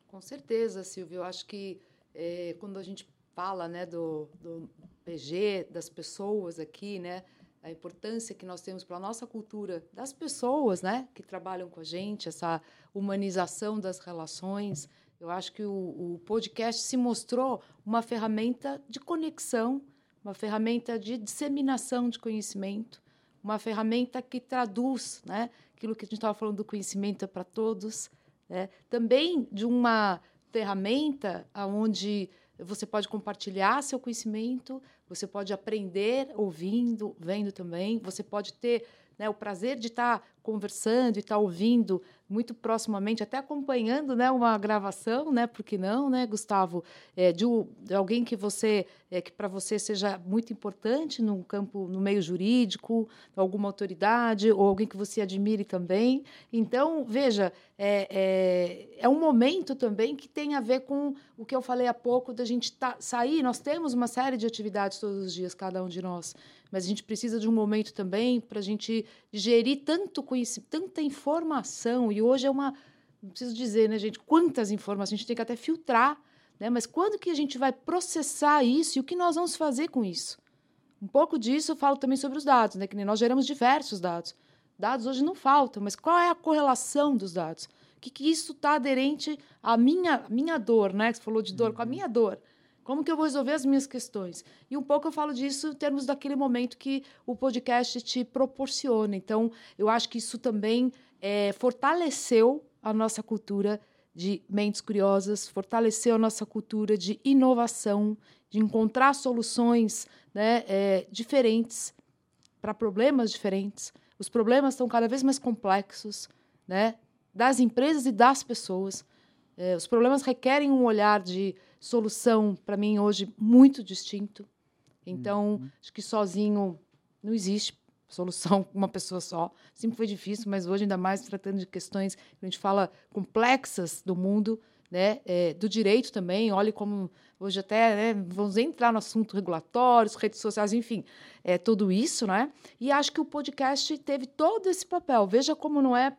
Com certeza, Silvio. Eu acho que é, quando a gente fala né, do, do PG, das pessoas aqui, né, a importância que nós temos para a nossa cultura, das pessoas né, que trabalham com a gente, essa humanização das relações. Eu acho que o, o podcast se mostrou uma ferramenta de conexão uma ferramenta de disseminação de conhecimento, uma ferramenta que traduz né, aquilo que a gente estava falando do conhecimento é para todos, né? também de uma ferramenta onde você pode compartilhar seu conhecimento, você pode aprender ouvindo, vendo também, você pode ter né, o prazer de estar conversando e estar ouvindo muito proximamente, até acompanhando né, uma gravação, né, por que não, né, Gustavo, é, de, de alguém que você é, que para você seja muito importante no campo, no meio jurídico, alguma autoridade ou alguém que você admire também. Então, veja, é, é, é um momento também que tem a ver com o que eu falei há pouco da gente tá, sair. Nós temos uma série de atividades todos os dias, cada um de nós mas a gente precisa de um momento também para a gente digerir tanto conhecimento, tanta informação. E hoje é uma. Não preciso dizer, né, gente? Quantas informações a gente tem que até filtrar. Né? Mas quando que a gente vai processar isso e o que nós vamos fazer com isso? Um pouco disso eu falo também sobre os dados, né? Que nós geramos diversos dados. Dados hoje não faltam, mas qual é a correlação dos dados? O que, que isso está aderente à minha, minha dor, né? Você falou de dor, com a minha dor. Como que eu vou resolver as minhas questões? E um pouco eu falo disso em termos daquele momento que o podcast te proporciona. Então, eu acho que isso também é, fortaleceu a nossa cultura de mentes curiosas, fortaleceu a nossa cultura de inovação, de encontrar soluções né, é, diferentes para problemas diferentes. Os problemas estão cada vez mais complexos, né, das empresas e das pessoas. É, os problemas requerem um olhar de solução, para mim, hoje, muito distinto. Então, uhum. acho que sozinho não existe solução com uma pessoa só. Sempre foi difícil, mas hoje, ainda mais tratando de questões que a gente fala complexas do mundo, né, é, do direito também. Olhe como hoje até né, vamos entrar no assunto regulatórios, redes sociais, enfim, é tudo isso, né? E acho que o podcast teve todo esse papel. Veja como não é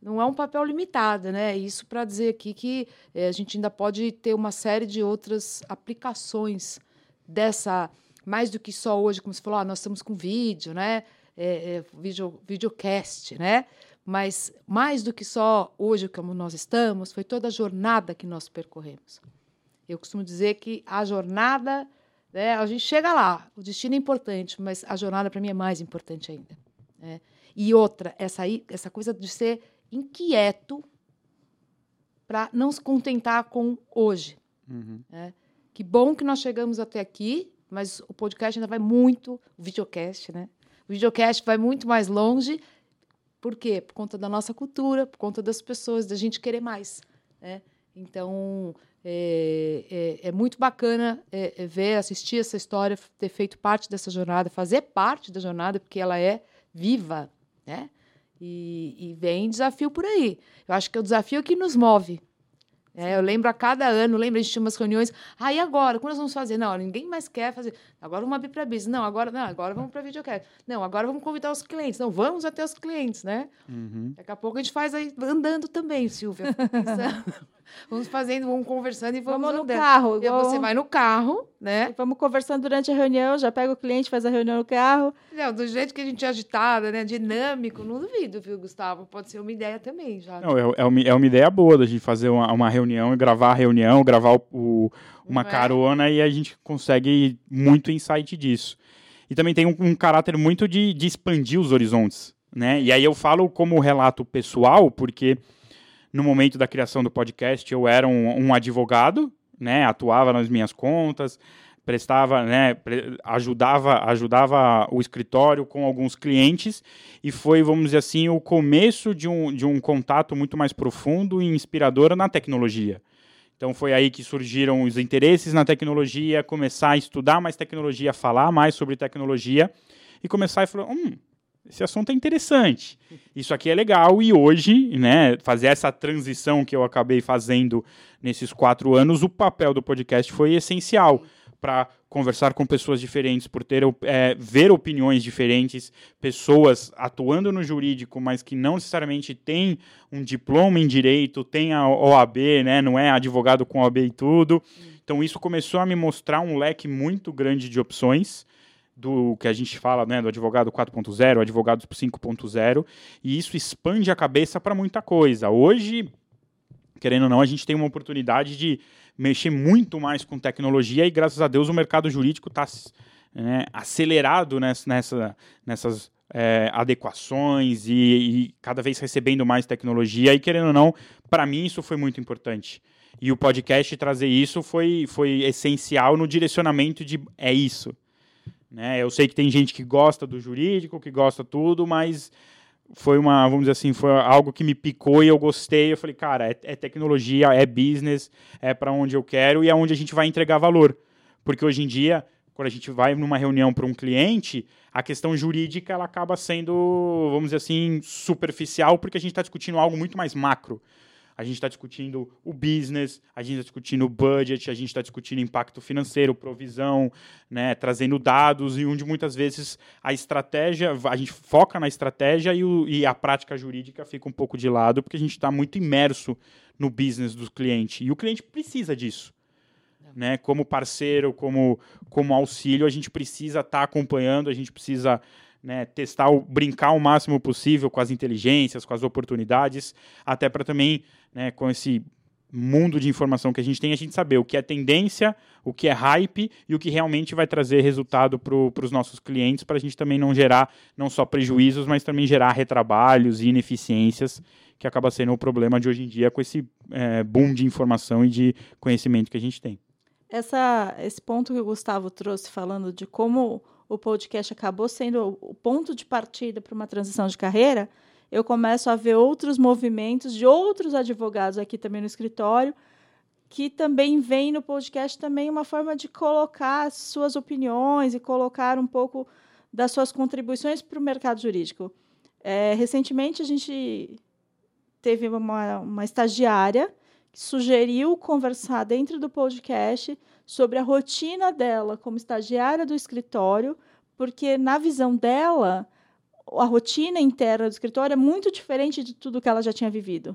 não é um papel limitado, né? Isso para dizer aqui que é, a gente ainda pode ter uma série de outras aplicações dessa, mais do que só hoje, como você falou, ah, nós estamos com vídeo, né? É, é, vídeo, videocast, né? Mas mais do que só hoje como nós estamos, foi toda a jornada que nós percorremos. Eu costumo dizer que a jornada, né, a gente chega lá, o destino é importante, mas a jornada para mim é mais importante ainda. Né? E outra, essa, aí, essa coisa de ser inquieto para não se contentar com hoje. Uhum. Né? Que bom que nós chegamos até aqui, mas o podcast ainda vai muito, o videocast, né? O videocast vai muito mais longe. Por quê? Por conta da nossa cultura, por conta das pessoas, da gente querer mais. Né? Então, é, é, é, muito bacana é, é ver, assistir essa história, ter feito parte dessa jornada, fazer parte da jornada, porque ela é viva, né? E, e vem desafio por aí. Eu acho que é o desafio que nos move. É, eu lembro a cada ano, lembro, a gente tinha umas reuniões. Ah, e agora? Quando nós vamos fazer? Não, ninguém mais quer fazer. Agora vamos abrir para business. Não, agora não, agora vamos para videocast. Não, agora vamos convidar os clientes. Não, vamos até os clientes, né? Uhum. Daqui a pouco a gente faz aí andando também, Silvia. vamos fazendo, vamos conversando e vamos, vamos no carro. Igual... Você vai no carro, né? E vamos conversando durante a reunião, já pega o cliente, faz a reunião no carro. Não, do jeito que a gente é agitada, né? Dinâmico, não duvido, viu, Gustavo? Pode ser uma ideia também, já. Não, é, é, uma, é uma ideia boa da gente fazer uma, uma reunião e gravar a reunião, gravar o, o uma é? carona e a gente consegue muito insight disso. E também tem um, um caráter muito de, de expandir os horizontes, né? E aí eu falo como relato pessoal, porque no momento da criação do podcast eu era um, um advogado, né? Atuava nas minhas contas, prestava, né, ajudava, ajudava o escritório com alguns clientes e foi, vamos dizer assim, o começo de um, de um contato muito mais profundo e inspirador na tecnologia. Então foi aí que surgiram os interesses na tecnologia, começar a estudar mais tecnologia, falar mais sobre tecnologia e começar a falar, hum, esse assunto é interessante, isso aqui é legal e hoje, né, fazer essa transição que eu acabei fazendo nesses quatro anos, o papel do podcast foi essencial para conversar com pessoas diferentes, por ter é, ver opiniões diferentes, pessoas atuando no jurídico, mas que não necessariamente têm um diploma em direito, tem a OAB, né, não é advogado com OAB e tudo. Então isso começou a me mostrar um leque muito grande de opções do que a gente fala, né, do advogado 4.0, advogados 5.0, e isso expande a cabeça para muita coisa. Hoje, querendo ou não, a gente tem uma oportunidade de mexer muito mais com tecnologia e, graças a Deus, o mercado jurídico está né, acelerado nessa, nessa, nessas é, adequações e, e, cada vez recebendo mais tecnologia. E querendo ou não, para mim isso foi muito importante. E o podcast trazer isso foi, foi essencial no direcionamento de é isso. Né? Eu sei que tem gente que gosta do jurídico, que gosta tudo, mas foi uma, vamos dizer assim, foi algo que me picou e eu gostei. Eu falei, cara, é, é tecnologia, é business, é para onde eu quero e é onde a gente vai entregar valor. Porque hoje em dia, quando a gente vai numa reunião para um cliente, a questão jurídica ela acaba sendo, vamos dizer assim, superficial, porque a gente está discutindo algo muito mais macro a gente está discutindo o business, a gente está discutindo o budget, a gente está discutindo impacto financeiro, provisão, né, trazendo dados e onde muitas vezes a estratégia, a gente foca na estratégia e, o, e a prática jurídica fica um pouco de lado porque a gente está muito imerso no business do cliente e o cliente precisa disso. Né, como parceiro, como, como auxílio, a gente precisa estar tá acompanhando, a gente precisa né, testar, brincar o máximo possível com as inteligências, com as oportunidades, até para também, né, com esse mundo de informação que a gente tem, a gente saber o que é tendência, o que é hype e o que realmente vai trazer resultado para os nossos clientes, para a gente também não gerar não só prejuízos, mas também gerar retrabalhos e ineficiências, que acaba sendo o problema de hoje em dia com esse é, boom de informação e de conhecimento que a gente tem. Essa, esse ponto que o Gustavo trouxe falando de como o podcast acabou sendo o ponto de partida para uma transição de carreira, eu começo a ver outros movimentos de outros advogados aqui também no escritório, que também vem no podcast também uma forma de colocar suas opiniões e colocar um pouco das suas contribuições para o mercado jurídico. É, recentemente, a gente teve uma, uma estagiária que sugeriu conversar dentro do podcast sobre a rotina dela como estagiária do escritório, porque na visão dela, a rotina interna do escritório é muito diferente de tudo que ela já tinha vivido.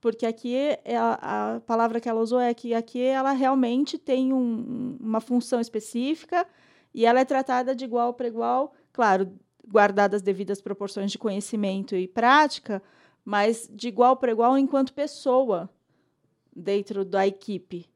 Porque aqui é a, a palavra que ela usou é que aqui ela realmente tem um, uma função específica e ela é tratada de igual para igual, claro, guardadas as devidas proporções de conhecimento e prática, mas de igual para igual enquanto pessoa dentro da equipe,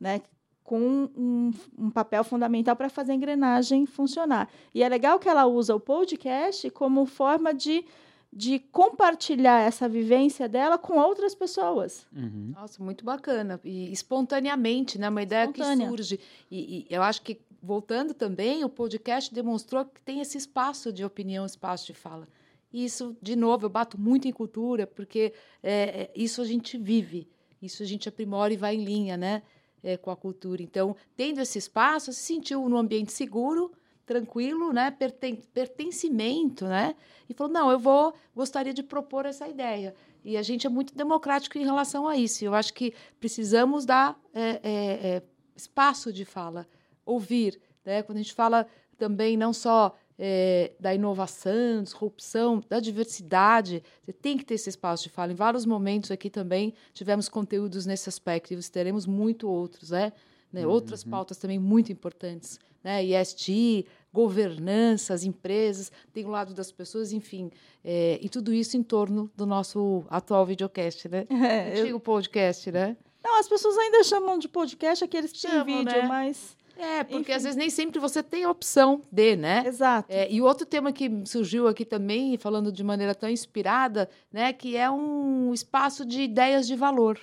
né? Com um, um papel fundamental para fazer a engrenagem funcionar. E é legal que ela usa o podcast como forma de, de compartilhar essa vivência dela com outras pessoas. Uhum. Nossa, muito bacana. E espontaneamente, né? Uma ideia Espontânea. que surge. E, e eu acho que, voltando também, o podcast demonstrou que tem esse espaço de opinião, espaço de fala. E isso, de novo, eu bato muito em cultura, porque é, é, isso a gente vive, isso a gente aprimora e vai em linha, né? É, com a cultura. Então, tendo esse espaço, se sentiu num ambiente seguro, tranquilo, né, perten pertencimento, né, e falou não, eu vou gostaria de propor essa ideia. E a gente é muito democrático em relação a isso. Eu acho que precisamos dar é, é, espaço de fala, ouvir, né, quando a gente fala também não só é, da inovação, disrupção, da diversidade. Você tem que ter esse espaço de fala. Em vários momentos aqui também tivemos conteúdos nesse aspecto e teremos muito outros, né? né? Uhum. Outras pautas também muito importantes, né? ESG, governança, as empresas, tem o lado das pessoas, enfim, é, e tudo isso em torno do nosso atual videocast, né? É, Antigo eu... podcast, né? Não, as pessoas ainda chamam de podcast aqueles que têm vídeo, né? mas é, porque Enfim. às vezes nem sempre você tem a opção de, né? Exato. É, e outro tema que surgiu aqui também, falando de maneira tão inspirada, né, que é um espaço de ideias de valor.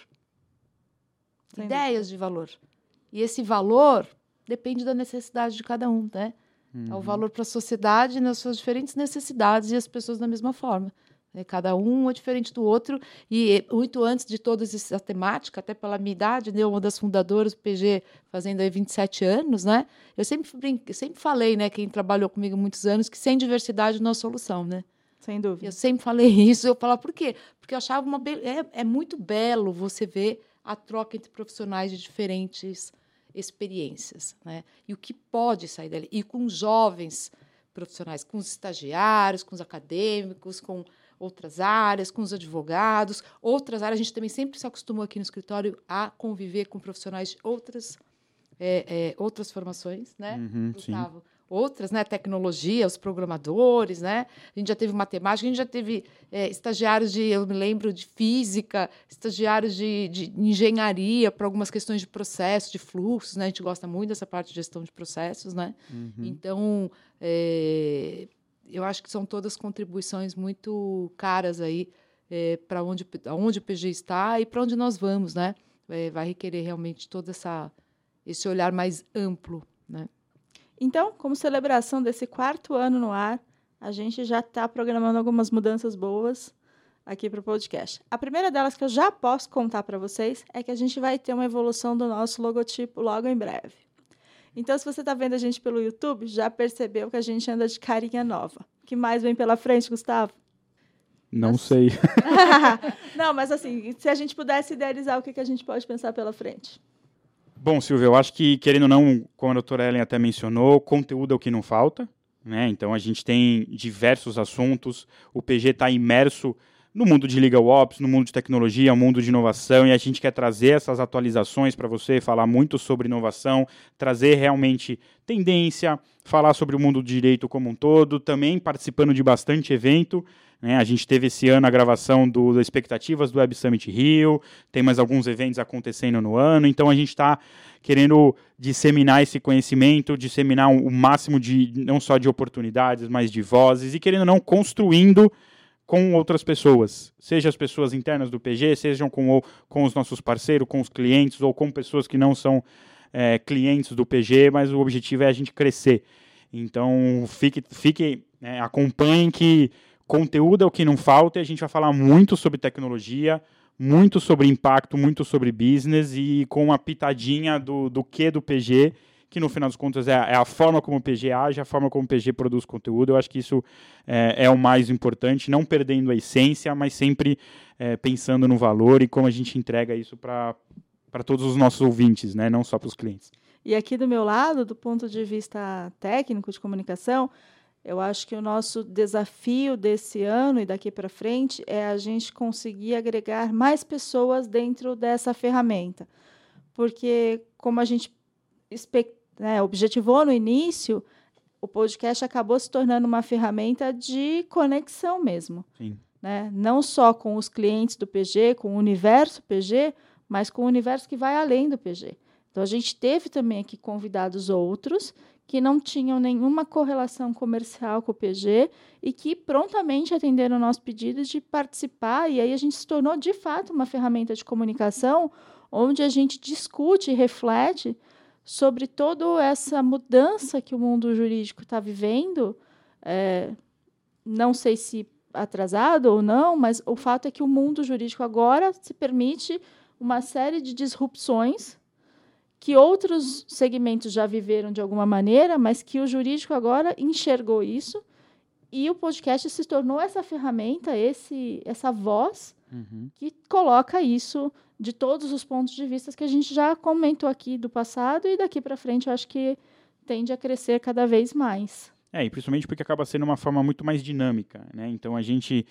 Sem ideias dúvida. de valor. E esse valor depende da necessidade de cada um, né? Uhum. É o valor para a sociedade nas suas diferentes necessidades e as pessoas da mesma forma. Né? Cada um é diferente do outro. E muito antes de toda essa temática, até pela minha idade, né, uma das fundadoras do PG, fazendo aí 27 anos, né? Eu sempre, brinque, sempre falei, né, quem trabalhou comigo muitos anos, que sem diversidade não é solução, né? Sem dúvida. Eu sempre falei isso. Eu falava, por quê? Porque eu achava uma be... é, é muito belo você ver a troca entre profissionais de diferentes experiências, né? E o que pode sair dali. E com jovens profissionais, com os estagiários, com os acadêmicos, com outras áreas, com os advogados, outras áreas. A gente também sempre se acostumou aqui no escritório a conviver com profissionais de outras, é, é, outras formações, né, uhum, Gustavo? Outras, né? Tecnologia, os programadores, né? A gente já teve matemática, a gente já teve é, estagiários de, eu me lembro, de física, estagiários de, de engenharia para algumas questões de processo, de fluxos, né? A gente gosta muito dessa parte de gestão de processos, né? Uhum. Então, é, eu acho que são todas contribuições muito caras aí é, para onde, onde o PG está e para onde nós vamos, né? É, vai requerer realmente todo essa, esse olhar mais amplo, né? Então, como celebração desse quarto ano no ar, a gente já está programando algumas mudanças boas aqui para o podcast. A primeira delas que eu já posso contar para vocês é que a gente vai ter uma evolução do nosso logotipo logo em breve. Então, se você está vendo a gente pelo YouTube, já percebeu que a gente anda de carinha nova. O que mais vem pela frente, Gustavo? Não sei. Não, mas assim, se a gente pudesse idealizar, o que, que a gente pode pensar pela frente? Bom, Silvio, eu acho que, querendo ou não, como a doutora Ellen até mencionou, conteúdo é o que não falta. Né? Então, a gente tem diversos assuntos. O PG está imerso no mundo de legal ops, no mundo de tecnologia, no mundo de inovação, e a gente quer trazer essas atualizações para você, falar muito sobre inovação, trazer realmente tendência, falar sobre o mundo do direito como um todo, também participando de bastante evento. Né? A gente teve esse ano a gravação do, das expectativas do Web Summit Rio, tem mais alguns eventos acontecendo no ano, então a gente está querendo disseminar esse conhecimento, disseminar o máximo de, não só de oportunidades, mas de vozes, e querendo não, construindo com outras pessoas, seja as pessoas internas do PG, sejam com, com os nossos parceiros, com os clientes ou com pessoas que não são é, clientes do PG, mas o objetivo é a gente crescer. Então, fique, fique né, acompanhem que conteúdo é o que não falta e a gente vai falar muito sobre tecnologia, muito sobre impacto, muito sobre business e com uma pitadinha do, do que do PG que no final das contas é, é, a forma como o PG age, a forma como o PG produz conteúdo. Eu acho que isso é, é o mais importante, não perdendo a essência, mas sempre é, pensando no valor e como a gente entrega isso para todos os nossos ouvintes, né? não só para os clientes. E aqui do meu lado, do ponto de vista técnico de comunicação, eu acho que o nosso desafio desse ano e daqui para frente é a gente conseguir agregar mais pessoas dentro dessa ferramenta. Porque, como a gente né, objetivou no início, o podcast acabou se tornando uma ferramenta de conexão mesmo. Sim. Né? Não só com os clientes do PG, com o universo PG, mas com o universo que vai além do PG. Então, a gente teve também aqui convidados outros que não tinham nenhuma correlação comercial com o PG e que prontamente atenderam o nosso pedido de participar, e aí a gente se tornou, de fato, uma ferramenta de comunicação onde a gente discute e reflete sobre toda essa mudança que o mundo jurídico está vivendo. É, não sei se atrasado ou não, mas o fato é que o mundo jurídico agora se permite uma série de disrupções que outros segmentos já viveram de alguma maneira, mas que o jurídico agora enxergou isso e o podcast se tornou essa ferramenta, esse, essa voz uhum. que coloca isso de todos os pontos de vista que a gente já comentou aqui do passado e daqui para frente eu acho que tende a crescer cada vez mais. É, e principalmente porque acaba sendo uma forma muito mais dinâmica, né? Então a gente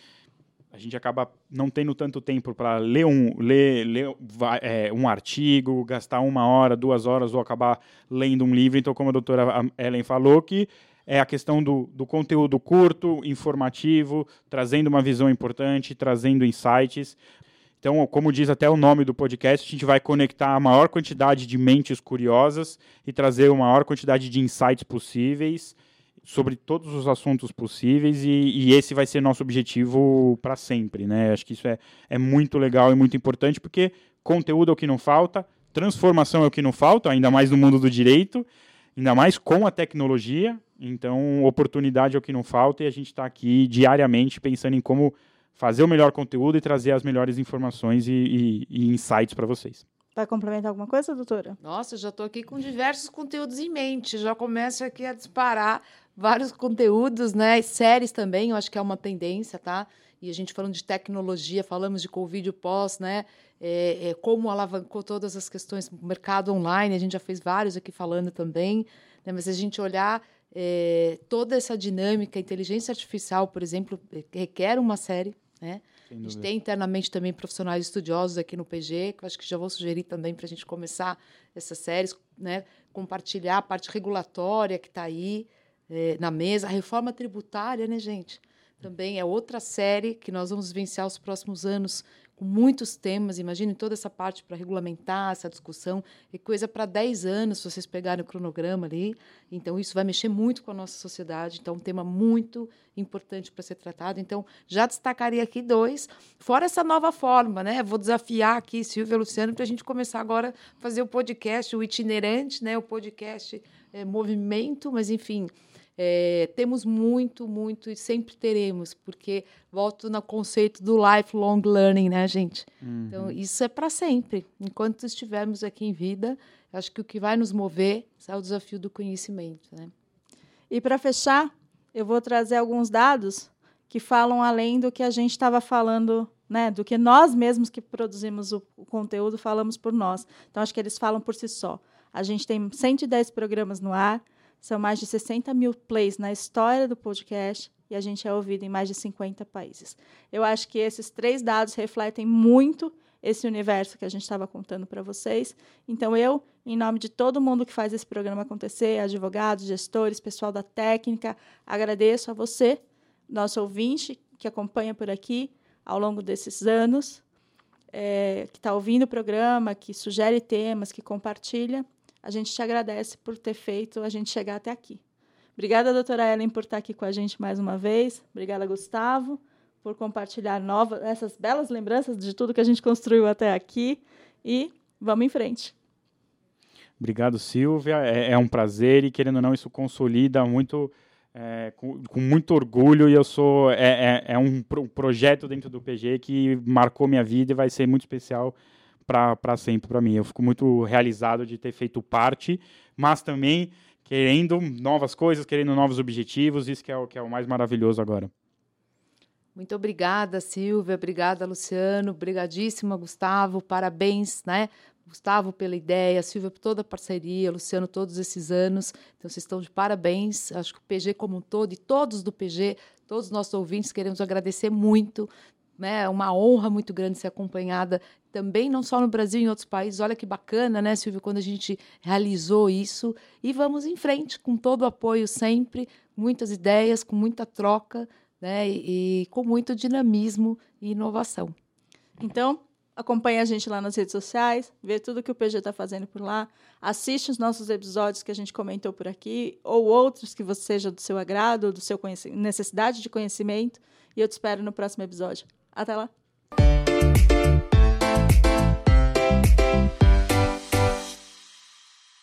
a gente acaba não tendo tanto tempo para ler um ler, ler é, um artigo, gastar uma hora, duas horas ou acabar lendo um livro. Então, como a doutora Ellen falou, que é a questão do, do conteúdo curto, informativo, trazendo uma visão importante, trazendo insights. Então, como diz até o nome do podcast, a gente vai conectar a maior quantidade de mentes curiosas e trazer a maior quantidade de insights possíveis sobre todos os assuntos possíveis e, e esse vai ser nosso objetivo para sempre, né? Acho que isso é, é muito legal e muito importante porque conteúdo é o que não falta, transformação é o que não falta, ainda mais no mundo do direito, ainda mais com a tecnologia. Então, oportunidade é o que não falta e a gente está aqui diariamente pensando em como fazer o melhor conteúdo e trazer as melhores informações e, e, e insights para vocês. Vai complementar alguma coisa, doutora? Nossa, já estou aqui com diversos conteúdos em mente. Já começo aqui a disparar vários conteúdos, né? Séries também, eu acho que é uma tendência, tá? E a gente falando de tecnologia, falamos de Covid pós, né? É, é, como alavancou todas as questões do mercado online, a gente já fez vários aqui falando também, né? Mas a gente olhar é, toda essa dinâmica, inteligência artificial, por exemplo, requer uma série, né? A gente tem internamente também profissionais estudiosos aqui no PG, que eu acho que já vou sugerir também para a gente começar essas séries, né? compartilhar a parte regulatória que está aí é, na mesa, a reforma tributária, né, gente? Também é outra série que nós vamos vivenciar os próximos anos com muitos temas. Imagine toda essa parte para regulamentar essa discussão. É coisa para 10 anos, se vocês pegarem o cronograma ali. Então, isso vai mexer muito com a nossa sociedade. Então, é um tema muito importante para ser tratado. Então, já destacaria aqui dois. Fora essa nova forma, né? Vou desafiar aqui Silvia e Luciano para a gente começar agora a fazer o podcast, o itinerante, né? o podcast é, movimento, mas, enfim é, temos muito, muito e sempre teremos, porque volto no conceito do lifelong learning, né, gente? Uhum. Então, isso é para sempre. Enquanto estivermos aqui em vida, acho que o que vai nos mover é o desafio do conhecimento, né? E para fechar, eu vou trazer alguns dados que falam além do que a gente estava falando, né, do que nós mesmos que produzimos o, o conteúdo falamos por nós. Então, acho que eles falam por si só. A gente tem 110 programas no ar, são mais de 60 mil plays na história do podcast e a gente é ouvido em mais de 50 países. Eu acho que esses três dados refletem muito esse universo que a gente estava contando para vocês. Então, eu, em nome de todo mundo que faz esse programa acontecer, advogados, gestores, pessoal da técnica, agradeço a você, nosso ouvinte, que acompanha por aqui ao longo desses anos, é, que está ouvindo o programa, que sugere temas, que compartilha. A gente te agradece por ter feito a gente chegar até aqui. Obrigada, doutora Ellen, por estar aqui com a gente mais uma vez. Obrigada, Gustavo, por compartilhar novas, essas belas lembranças de tudo que a gente construiu até aqui. E vamos em frente. Obrigado, Silvia. É, é um prazer e, querendo ou não, isso consolida muito, é, com, com, muito orgulho. E eu sou. É, é, é um pro, projeto dentro do PG que marcou minha vida e vai ser muito especial para sempre para mim. Eu fico muito realizado de ter feito parte, mas também querendo novas coisas, querendo novos objetivos, isso que é o que é o mais maravilhoso agora. Muito obrigada, Silvia, obrigada, Luciano, obrigadíssima, Gustavo, parabéns, né? Gustavo pela ideia, Silvia por toda a parceria, Luciano todos esses anos. Então vocês estão de parabéns. Acho que o PG como um todo e todos do PG, todos os nossos ouvintes queremos agradecer muito né? É uma honra muito grande ser acompanhada também, não só no Brasil, em outros países. Olha que bacana, né, Silvio, quando a gente realizou isso. E vamos em frente, com todo o apoio sempre, muitas ideias, com muita troca, né? E, e com muito dinamismo e inovação. Então, acompanhe a gente lá nas redes sociais, vê tudo que o PG está fazendo por lá, assiste os nossos episódios que a gente comentou por aqui, ou outros que você seja do seu agrado, do seu necessidade de conhecimento, e eu te espero no próximo episódio. Até lá!